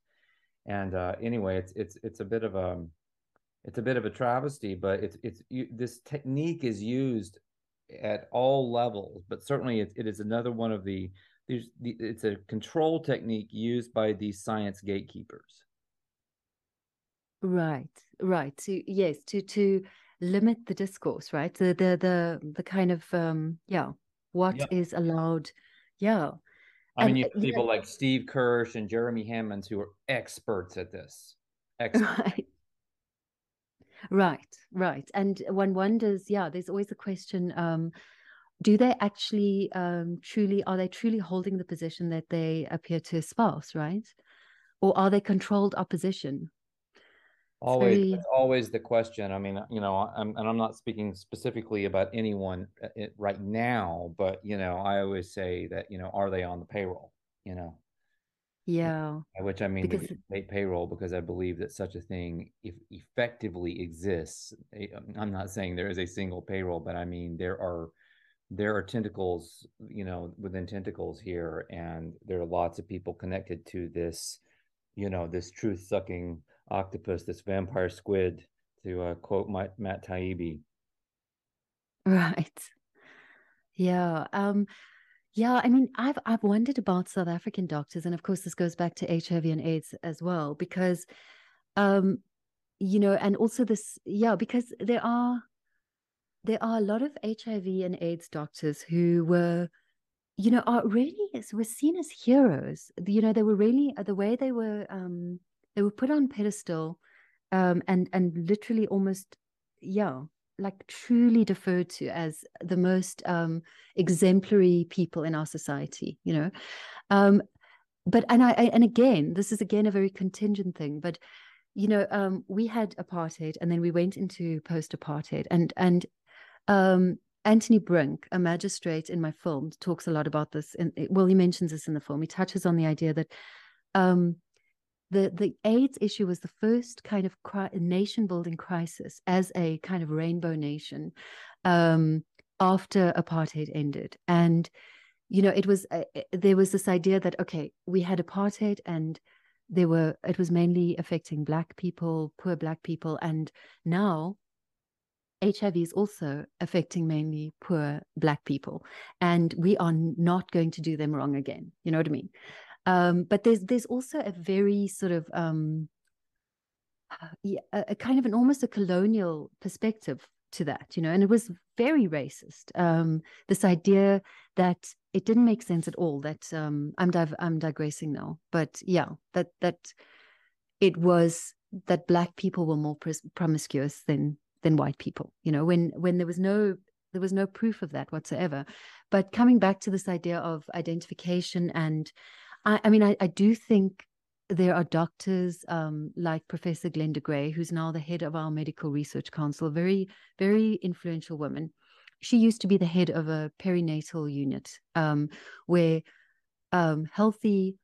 A: And uh, anyway, it's it's it's a bit of a it's a bit of a travesty, but it's it's you, this technique is used at all levels, but certainly it, it is another one of the there's the, it's a control technique used by these science gatekeepers.
B: right, right. To yes, to to limit the discourse, right? The the the the kind of um yeah, what
A: Yeah.
B: is allowed. Yeah.
A: I mean,
B: And,
A: you
B: uh,
A: have
B: know-
A: people like Steve Kirsch and Jeremy Hammonds who are experts at this. Experts.
B: Right. Right, right. And one wonders, yeah, there's always the question, um, do they actually um truly are they truly holding the position that they appear to espouse, right? Or are they controlled opposition?
A: Always, always the question. I mean, you know, I'm, and I'm not speaking specifically about anyone uh, right now, but you know, I always say that, you know, are they on the payroll? You know,
B: Yeah.
A: by which I mean the
B: Because-
A: state payroll, because I believe that such a thing if effectively exists. Eh, I'm not saying there is a single payroll, but I mean there are there are tentacles, you know, within tentacles here, and there are lots of people connected to this, you know, this truth sucking octopus, this vampire squid, to uh, quote my, Matt Taibbi.
B: Right. Yeah. Um, yeah, I mean, I've I've wondered about South African doctors, and of course this goes back to HIV and AIDS as well, because um, you know, and also this, yeah, because there are there are a lot of HIV and AIDS doctors who were, you know, are really were seen as heroes. You know, they were really the way they were um they were put on pedestal um and and literally almost yeah like truly deferred to as the most um exemplary people in our society you know um but and I, I and again this is again a very contingent thing but you know um we had apartheid and then we went into post apartheid and and um Anthony Brink, a magistrate in my film, talks a lot about this. And well, he mentions this in the film. He touches on the idea that um, the the AIDS issue was the first kind of cri- nation building crisis as a kind of rainbow nation um, after apartheid ended, and you know it was uh, uh, there was this idea that okay we had apartheid and there were it was mainly affecting black people, poor black people, and now HIV is also affecting mainly poor black people, and we are not going to do them wrong again. You know what I mean? Um, but there's there's also a very sort of um, a, a kind of an almost a colonial perspective to that, you know, and it was very racist. Um, this idea that it didn't make sense at all. That um, I'm div- I'm digressing now, but yeah, that that it was that black people were more promiscuous than than white people. You know, when when there was no there was no proof of that whatsoever. But coming back to this idea of identification and I, I mean, I, I do think there are doctors um, like Professor Glenda Gray, who's now the head of our medical research council, very, very influential woman. She used to be the head of a perinatal unit um, where um, healthy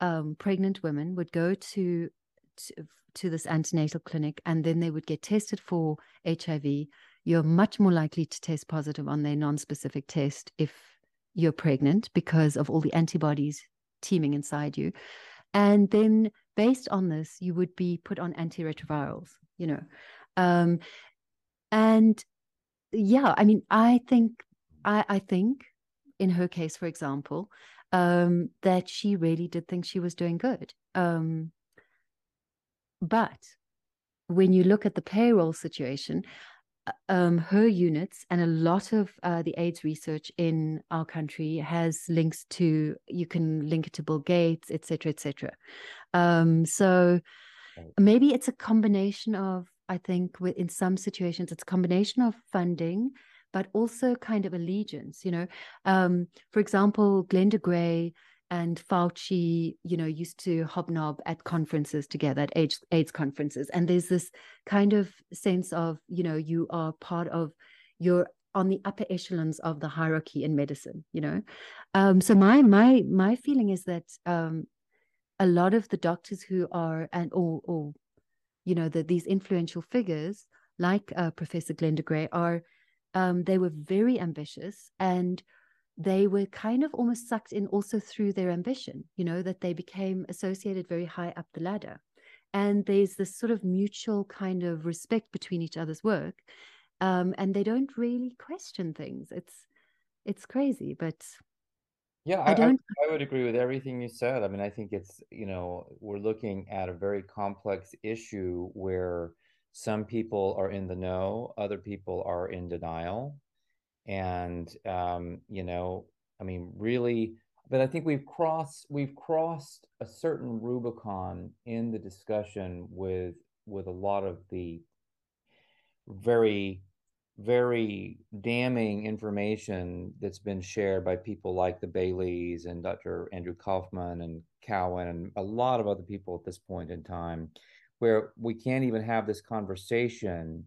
B: um, pregnant women would go to, to to this antenatal clinic and then they would get tested for HIV. You're much more likely to test positive on their non-specific test if you're pregnant because of all the antibodies teeming inside you. And then based on this, you would be put on antiretrovirals, you know. Um, and yeah, I mean, I think I, I think in her case, for example, um, that she really did think she was doing good. Um, but when you look at the payroll situation, um, her units and a lot of uh, the AIDS research in our country has links to you can link it to Bill Gates, etc., etc. Um, so maybe it's a combination of I think in some situations it's a combination of funding, but also kind of allegiance. You know, um, for example, Glenda Gray and Fauci, you know, used to hobnob at conferences together, at AIDS, AIDS conferences. And there's this kind of sense of, you know, you are part of, you're on the upper echelons of the hierarchy in medicine, you know. Um, so my my my feeling is that um, a lot of the doctors who are and or or you know that these influential figures like uh, Professor Glenda Gray are um, they were very ambitious and they were kind of almost sucked in also through their ambition, you know, that they became associated very high up the ladder. And there's this sort of mutual kind of respect between each other's work. Um, and they don't really question things. It's it's crazy, but
A: yeah, I, I don't. I, I would agree with everything you said. I mean, I think it's you know we're looking at a very complex issue where some people are in the know, other people are in denial, and um, you know i mean really but i think we've crossed we've crossed a certain rubicon in the discussion with with a lot of the very very damning information that's been shared by people like the Baileys and Dr. Andrew Kaufman and Cowan and a lot of other people at this point in time, where we can't even have this conversation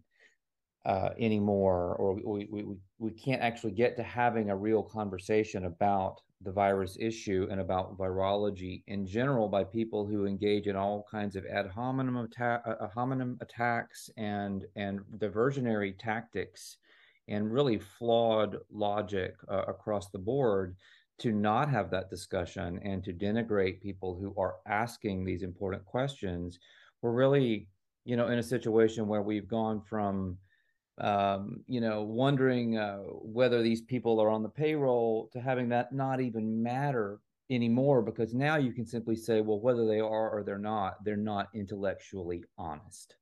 A: uh, anymore, or we, we, we, can't actually get to having a real conversation about the virus issue and about virology in general by people who engage in all kinds of ad hominem, attack, uh, hominem attacks and, and diversionary tactics and really flawed logic uh, across the board to not have that discussion and to denigrate people who are asking these important questions. We're really, you know, in a situation where we've gone from um, you know, wondering uh, whether these people are on the payroll to having that not even matter anymore because now you can simply say, well, whether they are or they're not, they're not intellectually honest.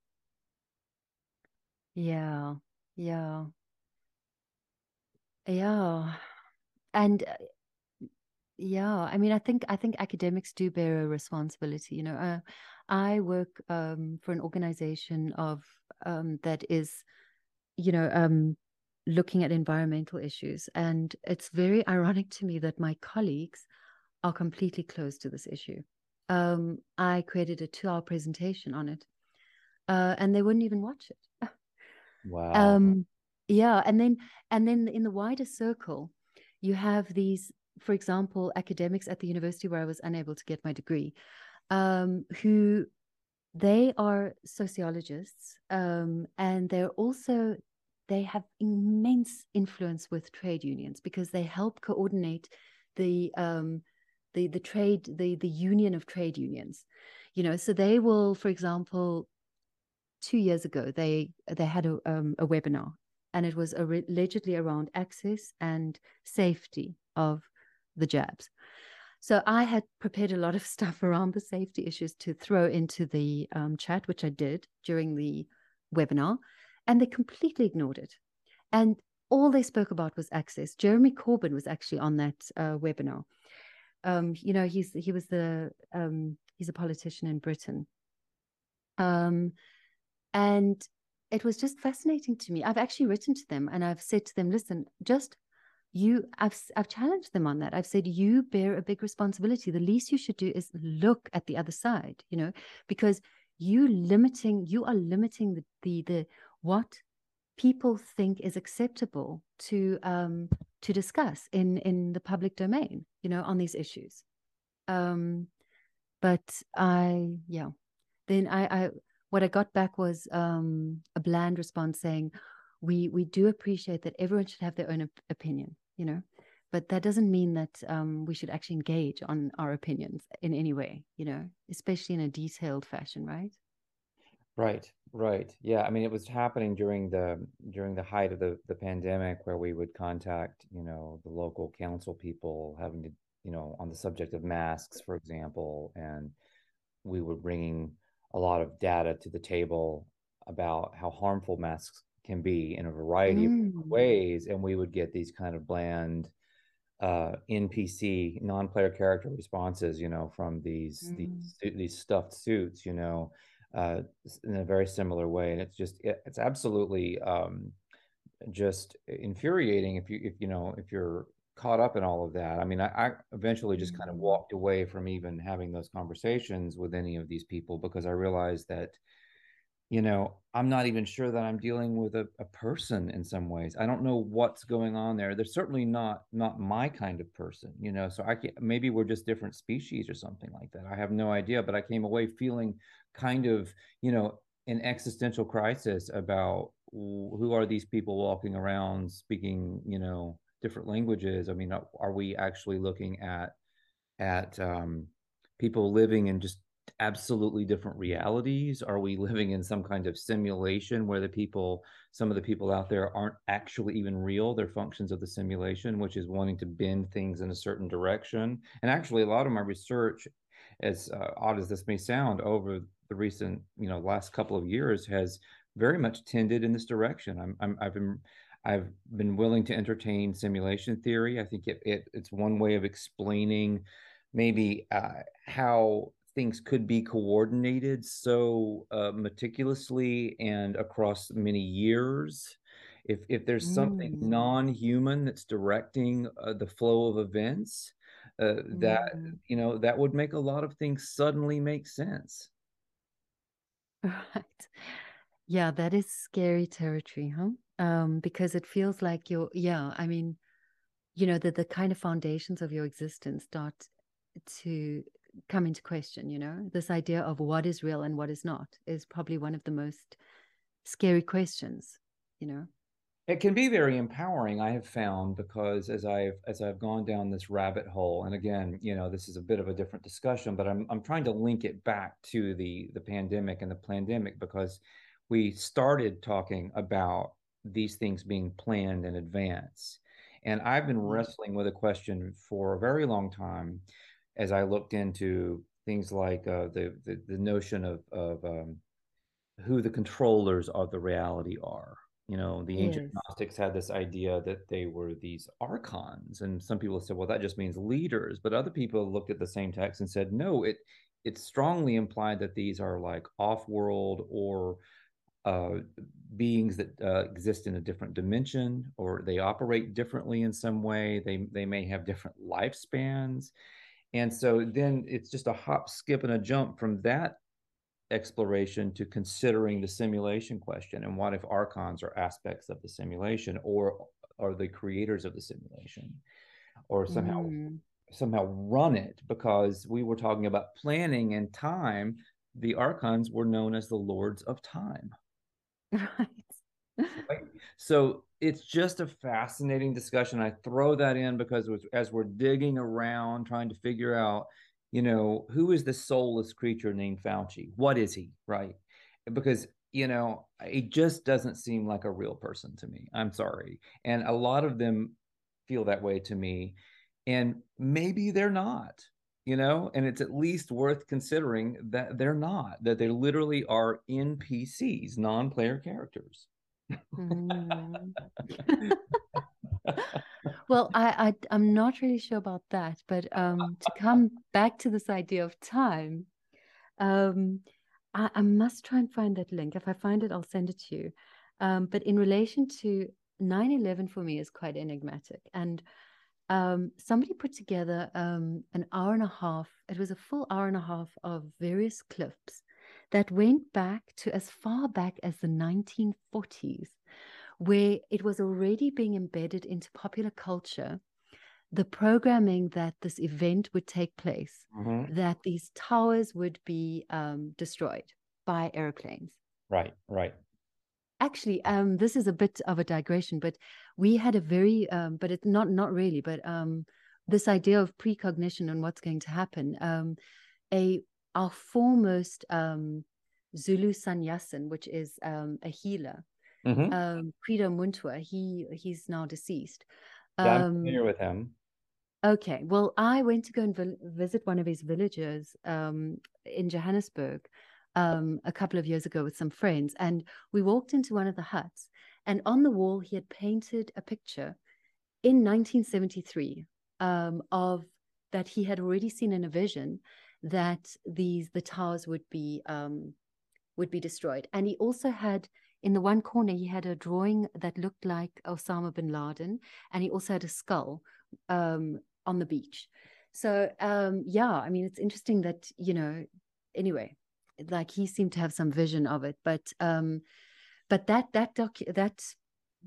B: Yeah, yeah, yeah, and uh, yeah. I mean, I think I think academics do bear a responsibility. You know, uh, I work um, for an organization of um, that is you know, um, looking at environmental issues. And it's very ironic to me that my colleagues are completely closed to this issue. Um, I created a two hour presentation on it, uh, and they wouldn't even watch it.
A: wow.
B: Um, yeah. And then, and then in the wider circle, you have these, for example, academics at the university where I was unable to get my degree, um, who they are sociologists um, and they're also they have immense influence with trade unions because they help coordinate the um, the the trade the the union of trade unions. You know so they will for example two years ago they they had a, um, a webinar and it was allegedly around access and safety of the jabs so I had prepared a lot of stuff around the safety issues to throw into the um, chat, which I did during the webinar, and they completely ignored it. And all they spoke about was access. Jeremy Corbyn was actually on that uh, webinar. Um, you know, he's he was the um, he's a politician in Britain, um, and it was just fascinating to me. I've actually written to them and I've said to them, listen, just you I've I've challenged them on that. I've said you bear a big responsibility. The least you should do is look at the other side, you know, because you limiting you are limiting the the, the what people think is acceptable to um to discuss in in the public domain, you know, on these issues. Um but I yeah. Then I I what I got back was um a bland response saying we we do appreciate that everyone should have their own op- opinion you know? But that doesn't mean that um, we should actually engage on our opinions in any way you know especially in a detailed fashion right?
A: Right right. Yeah i mean it was happening during the during the height of the the pandemic where we would contact you know the local council people having to you know on the subject of masks for example and we were bringing a lot of data to the table about how harmful masks can be in a variety mm. of ways and we would get these kind of bland uh npc non-player character responses you know from these mm. these these stuffed suits you know uh, in a very similar way, and it's just it, it's absolutely um, just infuriating if you if you know if you're caught up in all of that. I mean, I, I eventually just kind of
B: Mm.
A: walked away from even having those conversations with any of these people because I realized that you know, I'm not even sure that I'm dealing with a, a person in some ways. I don't know what's going on there. They're certainly not not my kind of person, you know. So I can maybe we're just different species or something like that. I have no idea, but I came away feeling kind of, you know, an existential crisis about who are these people walking around speaking, you know, different languages. I mean, are we actually looking at at um, people living in just absolutely different realities? Are we living in some kind of simulation where the people, some of the people out there aren't actually even real? They're functions of the simulation, which is wanting to bend things in a certain direction. And actually, a lot of my research, as uh, odd as this may sound, over the recent, you know, last couple of years has very much tended in this direction. I'm, I'm I've been I've been willing to entertain simulation theory. I think it, it it's one way of explaining maybe uh, how things could be coordinated so uh, meticulously and across many years. If if there's something
B: Mm.
A: non-human that's directing uh, the flow of events, uh, that
B: Mm.
A: you know that would make a lot of things suddenly make sense.
B: Right. Yeah, that is scary territory, huh? Um, because it feels like you're, yeah, I mean, you know, that the kind of foundations of your existence start to come into question, you know? This idea of what is real and what is not is probably one of the most scary questions, you know?
A: It can be very empowering, I have found, because as I've as I've gone down this rabbit hole, and again, you know, this is a bit of a different discussion, but I'm I'm trying to link it back to the the pandemic and the pandemic because we started talking about these things being planned in advance. And I've been
B: Mm.
A: wrestling with a question for a very long time as I looked into things like uh, the, the the notion of of um, who the controllers of the reality are. You know, the ancient
B: Yes.
A: Gnostics had this idea that they were these archons, and some people said, "Well, that just means leaders." But other people looked at the same text and said, "No, it it strongly implied that these are like off-world or uh, beings that uh, exist in a different dimension, or they operate differently in some way. They they may have different lifespans." And so then it's just a hop, skip, and a jump from that exploration to considering the simulation question and what if archons are aspects of the simulation or are the creators of the simulation or somehow
B: Mm.
A: somehow run it because we were talking about planning and time the archons were known as the lords of time
B: Right.
A: right? So it's just a fascinating discussion. I throw that in because as we're digging around trying to figure out, you know, who is this soulless creature named Fauci? What is he, right? Because you know, it just doesn't seem like a real person to me. I'm sorry, and a lot of them feel that way to me, and maybe they're not. You know, and it's at least worth considering that they're not, that they literally are NPCs, non player characters.
B: Mm. Well, I, I I'm not really sure about that, but um, to come back to this idea of time, um, I, I must try and find that link. If I find it, I'll send it to you. Um, but in relation to 9/11 for me is quite enigmatic, and um, somebody put together um, an hour and a half. It was a full hour and a half of various clips that went back to as far back as the 1940s where it was already being embedded into popular culture the programming that this event would take place,
A: Mhm.
B: that these towers would be um, destroyed by airplanes.
A: Right, right.
B: Actually, um, this is a bit of a digression, but we had a very, um, but it's not not really, but um, this idea of precognition and what's going to happen. Um, a our foremost um, Zulu sangoma, which is um, a healer,
A: Mhm.
B: um, Mutwa, he he's now deceased.
A: Yeah, I'm
B: Um,
A: familiar with him.
B: Okay, well, I went to go and visit one of his villages um, in Johannesburg um, a couple of years ago with some friends, and we walked into one of the huts, and on the wall he had painted a picture in 1973 um, of that he had already seen in a vision that these the towers would be um, would be destroyed. And he also had in the one corner he had a drawing that looked like Osama bin Laden, and he also had a skull um, on the beach. So um, yeah, I mean it's interesting that you know. Anyway, like he seemed to have some vision of it, but um, but that that doc that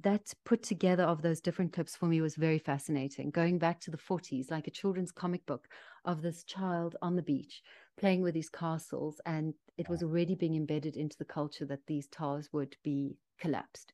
B: that put together of those different clips for me was very fascinating. Going back to the 40s, like a children's comic book of this child on the beach playing with these castles, and it was already being embedded into the culture that these towers would be collapsed.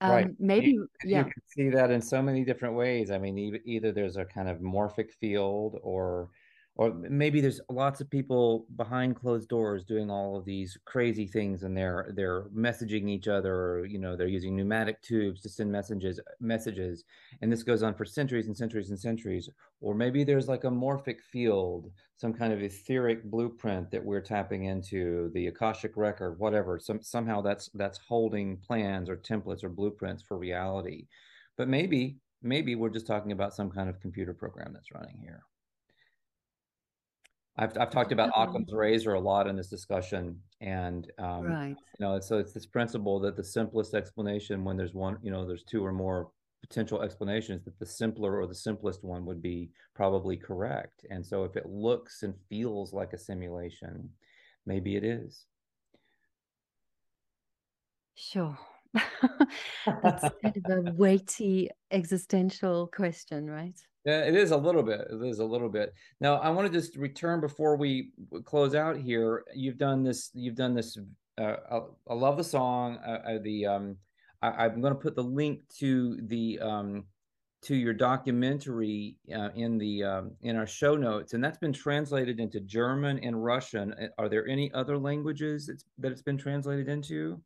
B: Um,
A: right.
B: Maybe,
A: you,
B: yeah.
A: You can see that in so many different ways. I mean, either, either there's a kind of morphic field or or maybe there's lots of people behind closed doors doing all of these crazy things and they're they're messaging each other or you know they're using pneumatic tubes to send messages messages and this goes on for centuries and centuries and centuries. Or maybe there's like a morphic field some kind of etheric blueprint that we're tapping into the akashic record whatever some somehow that's that's holding plans or templates or blueprints for reality. But maybe maybe we're just talking about some kind of computer program that's running here I've, I've talked about Occam's razor a lot in this discussion, and um,
B: right.
A: you know, so it's this principle that the simplest explanation, when there's one, you know, there's two or more potential explanations, that the simpler or the simplest one would be probably correct. And so, if it looks and feels like a simulation, maybe it is.
B: Sure. That's kind of a weighty existential question, right?
A: Yeah, it is a little bit. It is a little bit. Now, I want to just return before we close out here. You've done this. You've done this. Uh, I, I, love the song. Uh, uh the um, I, am going to put the link to the um, to your documentary uh, in the um, in our show notes, and that's been translated into German and Russian. Uh, are there any other languages that it's been translated into?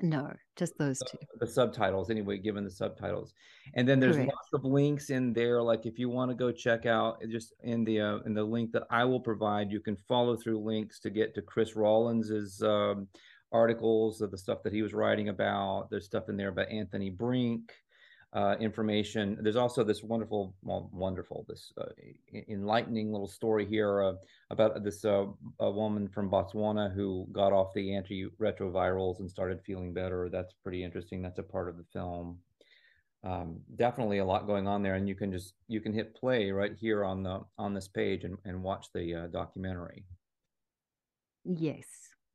B: No, just those two.
A: The, the, subtitles, anyway, given the subtitles, and then there's Correct. lots of links in there. Like if you want to go check out, just in the uh, in the link that I will provide, you can follow through links to get to Chris Rawlins's um, articles of the stuff that he was writing about. There's stuff in there about Anthony Brink uh, information. There's also this wonderful, well, wonderful, this uh, enlightening little story here uh, about this uh, a woman from Botswana who got off the antiretrovirals and started feeling better. That's pretty interesting. That's a part of the film. Um, definitely a lot going on there, and you can just you can hit play right here on the on this page and, and watch the uh, documentary.
B: Yes.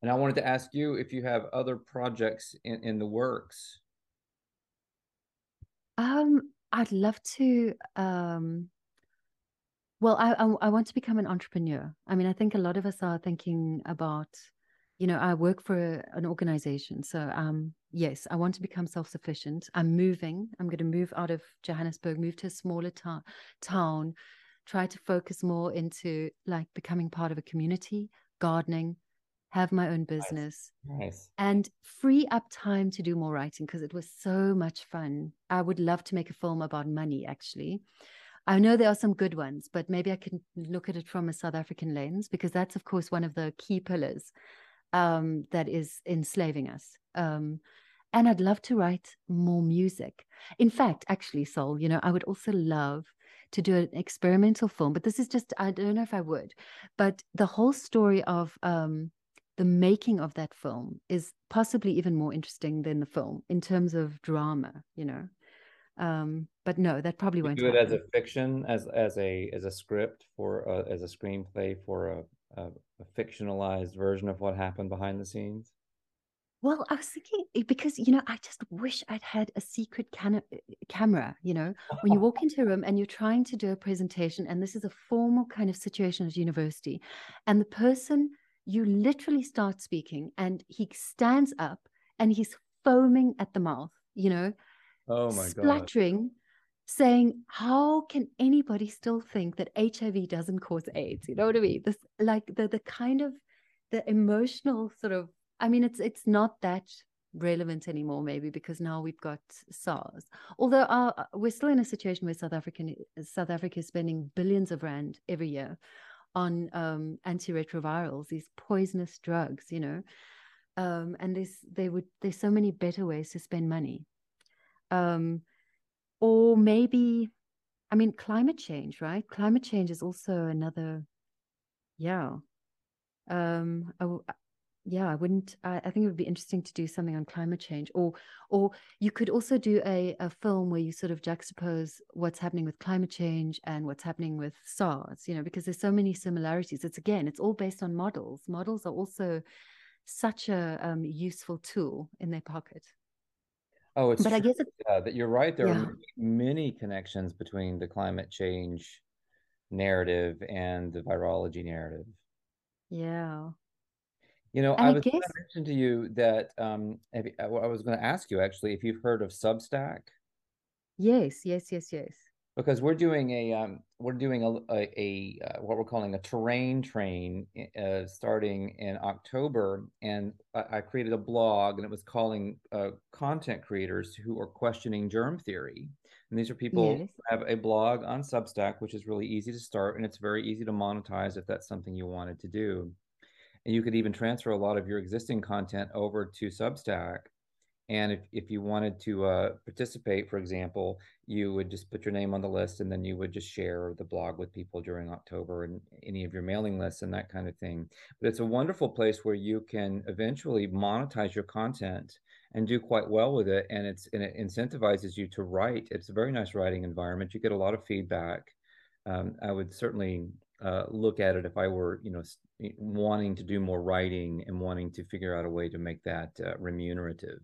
A: And I wanted to ask you if you have other projects in, in the works
B: um, I'd love to. Um, well, I, I I want to become an entrepreneur. I mean, I think a lot of us are thinking about, you know, I work for an organization, so um, yes, I want to become self-sufficient. I'm moving. I'm going to move out of Johannesburg, move to a smaller ta- town, try to focus more into like becoming part of a community, gardening, have my own business
A: nice. nice.
B: and free up time to do more writing because it was so much fun. I would love to make a film about money, actually. I know there are some good ones, but maybe I can look at it from a South African lens because that's, of course, one of the key pillars um, that is enslaving us. Um, and I'd love to write more music. In fact, actually, Sol, you know, I would also love to do an experimental film, but this is just, I don't know if I would, but the whole story of um, the making of that film is possibly even more interesting than the film in terms of drama you know um but no that probably
A: you
B: won't
A: do it
B: happen.
A: as a fiction as as a as a script for uh, as a screenplay for a, a, a fictionalized version of what happened behind the scenes
B: well, I was thinking eh, because you know, I just wish I'd had a secret can- eh, camera. You know, when you walk into a room and you're trying to do a presentation, and this is a formal kind of situation at university, and the person you literally start speaking and he stands up and he's foaming at the mouth, you know,
A: oh my
B: spluttering, God. saying, How can anybody still think that HIV doesn't cause AIDS? You know what I mean? This like the the kind of the emotional sort of I mean it's it's not that relevant anymore maybe because now we've got SARS. Although our, uh, we're still in a situation where South African South Africa is spending billions of rand every year on um, antiretrovirals, these poisonous drugs, you know. Um, and there's they would there's so many better ways to spend money. Um, or maybe, I mean, climate change, right? Climate change is also another, yeah. Um, yeah i wouldn't I, I think it would be interesting to do something on climate change or or you could also do a, a film where you sort of juxtapose what's happening with climate change and what's happening with sars you know because there's so many similarities. It's again it's all based on models. Models are also such a um, useful tool in their pocket.
A: Oh, it's
B: but i guess
A: that you're right. There are
B: yeah.
A: many, many connections between the climate change narrative and the virology narrative.
B: yeah
A: You know,
B: and
A: I was going
B: guess
A: to mention to you that um, you- I I was going to ask you actually if you've heard of Substack.
B: yes yes yes yes.
A: Because we're doing a um, we're doing a a, a uh, what we're calling a terrain train uh, starting in October, and I, I created a blog, and it was calling uh, content creators who are questioning germ theory, and these are people
B: yes.
A: who have a blog on Substack, which is really easy to start, and it's very easy to monetize if that's something you wanted to do, and you could even transfer a lot of your existing content over to Substack and if, if you wanted to uh, participate, for example, you would just put your name on the list and then you would just share the blog with people during October and any of your mailing lists and that kind of thing. But it's a wonderful place where you can eventually monetize your content and do quite well with it. And it's and it incentivizes you to write. It's a very nice writing environment. You get a lot of feedback. Um, I would certainly uh, look at it if I were, you know, wanting to do more writing and wanting to figure out a way to make that uh, remunerative.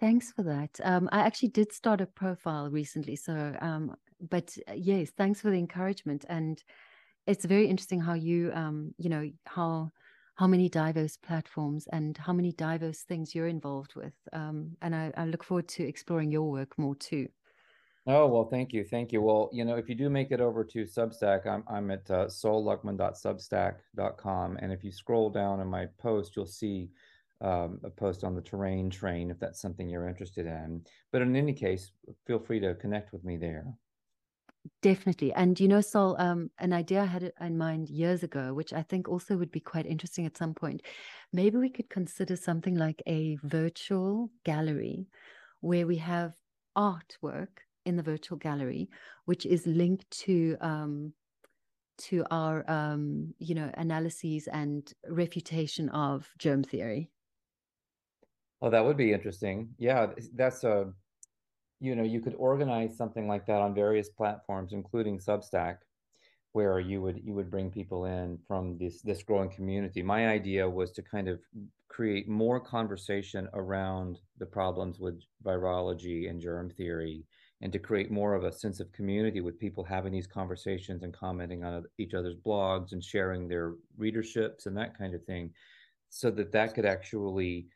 B: Thanks for that. Um, I actually did start a profile recently, so um, but uh, yes, thanks for the encouragement. And it's very interesting how you, um, you know, how how many diverse platforms and how many diverse things you're involved with. Um, and I, I look forward to exploring your work more too.
A: Oh, well, thank you. Thank you. Well, you know, if you do make it over to Substack, I'm, I'm at uh, solluckman.substack.com. And if you scroll down in my post, you'll see um, a post on the terrain train if that's something you're interested in. But in any case, feel free to connect with me there.
B: Definitely. And you know, Sol, um, an idea I had in mind years ago, which I think also would be quite interesting at some point. Maybe we could consider something like a virtual gallery where we have artwork in the virtual gallery, which is linked to um, to our um, you know analyses and refutation of germ theory.
A: Oh, that would be interesting. Yeah, that's a, you know, you could organize something like that on various platforms, including Substack, where you would you would bring people in from this this growing community. My idea was to kind of create more conversation around the problems with virology and germ theory and to create more of a sense of community with people having these conversations and commenting on each other's blogs and sharing their readerships and that kind of thing so that that could actually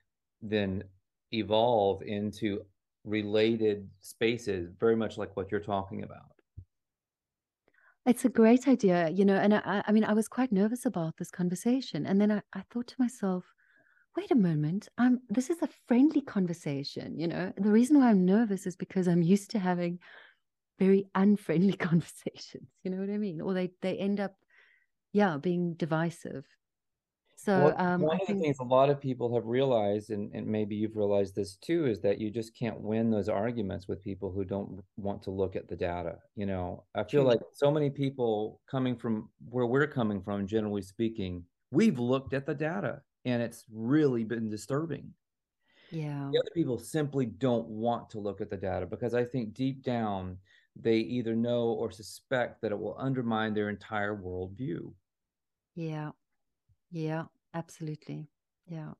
A: then evolve into related spaces, very much like what you're talking about.
B: It's a great idea, you know. And I, I mean, I was quite nervous about this conversation. And then I, I thought to myself, wait a moment, I'm this is a friendly conversation, you know. The reason why I'm nervous is because I'm used to having very unfriendly conversations, you know what I mean? Or they they end up, yeah, being divisive. So
A: Well,
B: um,
A: one
B: I
A: of the
B: think,
A: things a lot of people have realized, and, and maybe you've realized this too, is that you just can't win those arguments with people who don't want to look at the data. You know, I feel like so many people coming from where we're coming from, generally speaking, we've looked at the data and it's really been disturbing.
B: Yeah,
A: The other people simply don't want to look at the data because I think deep down they either know or suspect that it will undermine their entire worldview.
B: yeah, yeah, absolutely. Yeah.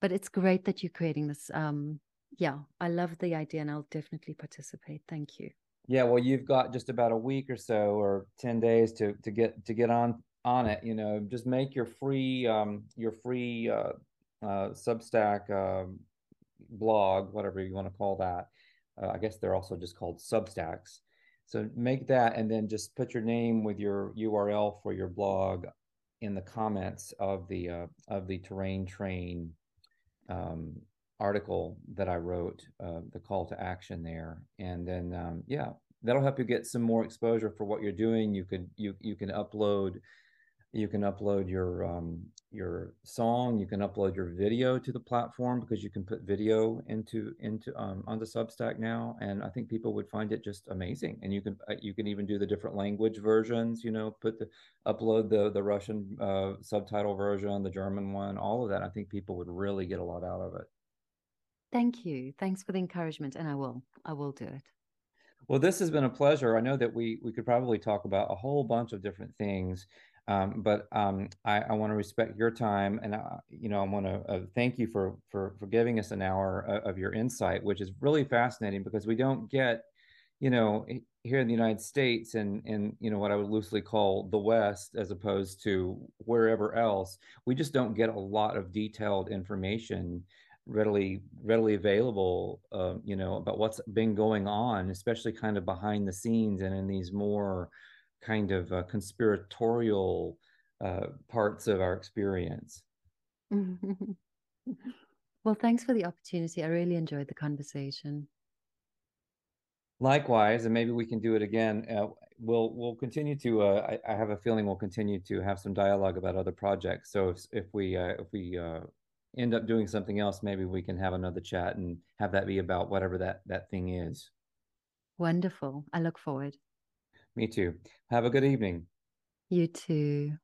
B: But it's great that you're creating this. Um, yeah, I love the idea and I'll definitely participate. Thank you.
A: Yeah, well, you've got just about a week or so, or ten days to to get to get on on it. You know, just make your free um your free uh, uh Substack um blog, whatever you want to call that. Uh, I guess they're also just called Substacks. So make that, and then just put your name with your URL for your blog in the comments of the uh, of the terrain train um, article that I wrote, uh, the call to action there, and then um, yeah, that'll help you get some more exposure for what you're doing. You could you you can upload You can upload your um, your song. You can upload your video to the platform because you can put video into into um, onto Substack now, and I think people would find it just amazing. And you can uh, you can even do the different language versions. You know, put the upload the the Russian uh, subtitle version, the German one, all of that. I think people would really get a lot out of it.
B: Thank you. Thanks for the encouragement, and I will. I will do it.
A: Well, this has been a pleasure. I know that we we could probably talk about a whole bunch of different things. Um, but um, I, I want to respect your time, and uh, you know I want to uh, thank you for for for giving us an hour of your insight, which is really fascinating because we don't get, you know, here in the United States and in you know what I would loosely call the West, as opposed to wherever else, we just don't get a lot of detailed information readily readily available uh, you know about what's been going on especially kind of behind the scenes and in these more kind of uh, conspiratorial uh, parts of our experience.
B: well, thanks for the opportunity. I really enjoyed the conversation.
A: Likewise, and maybe we can do it again. Uh, we'll we'll continue to. Uh, I, I, have a feeling we'll continue to have some dialogue about other projects. So if if we uh, if we uh, end up doing something else, maybe we can have another chat and have that be about whatever that that thing is.
B: Wonderful. I look forward.
A: Me too. Have a good evening.
B: You too.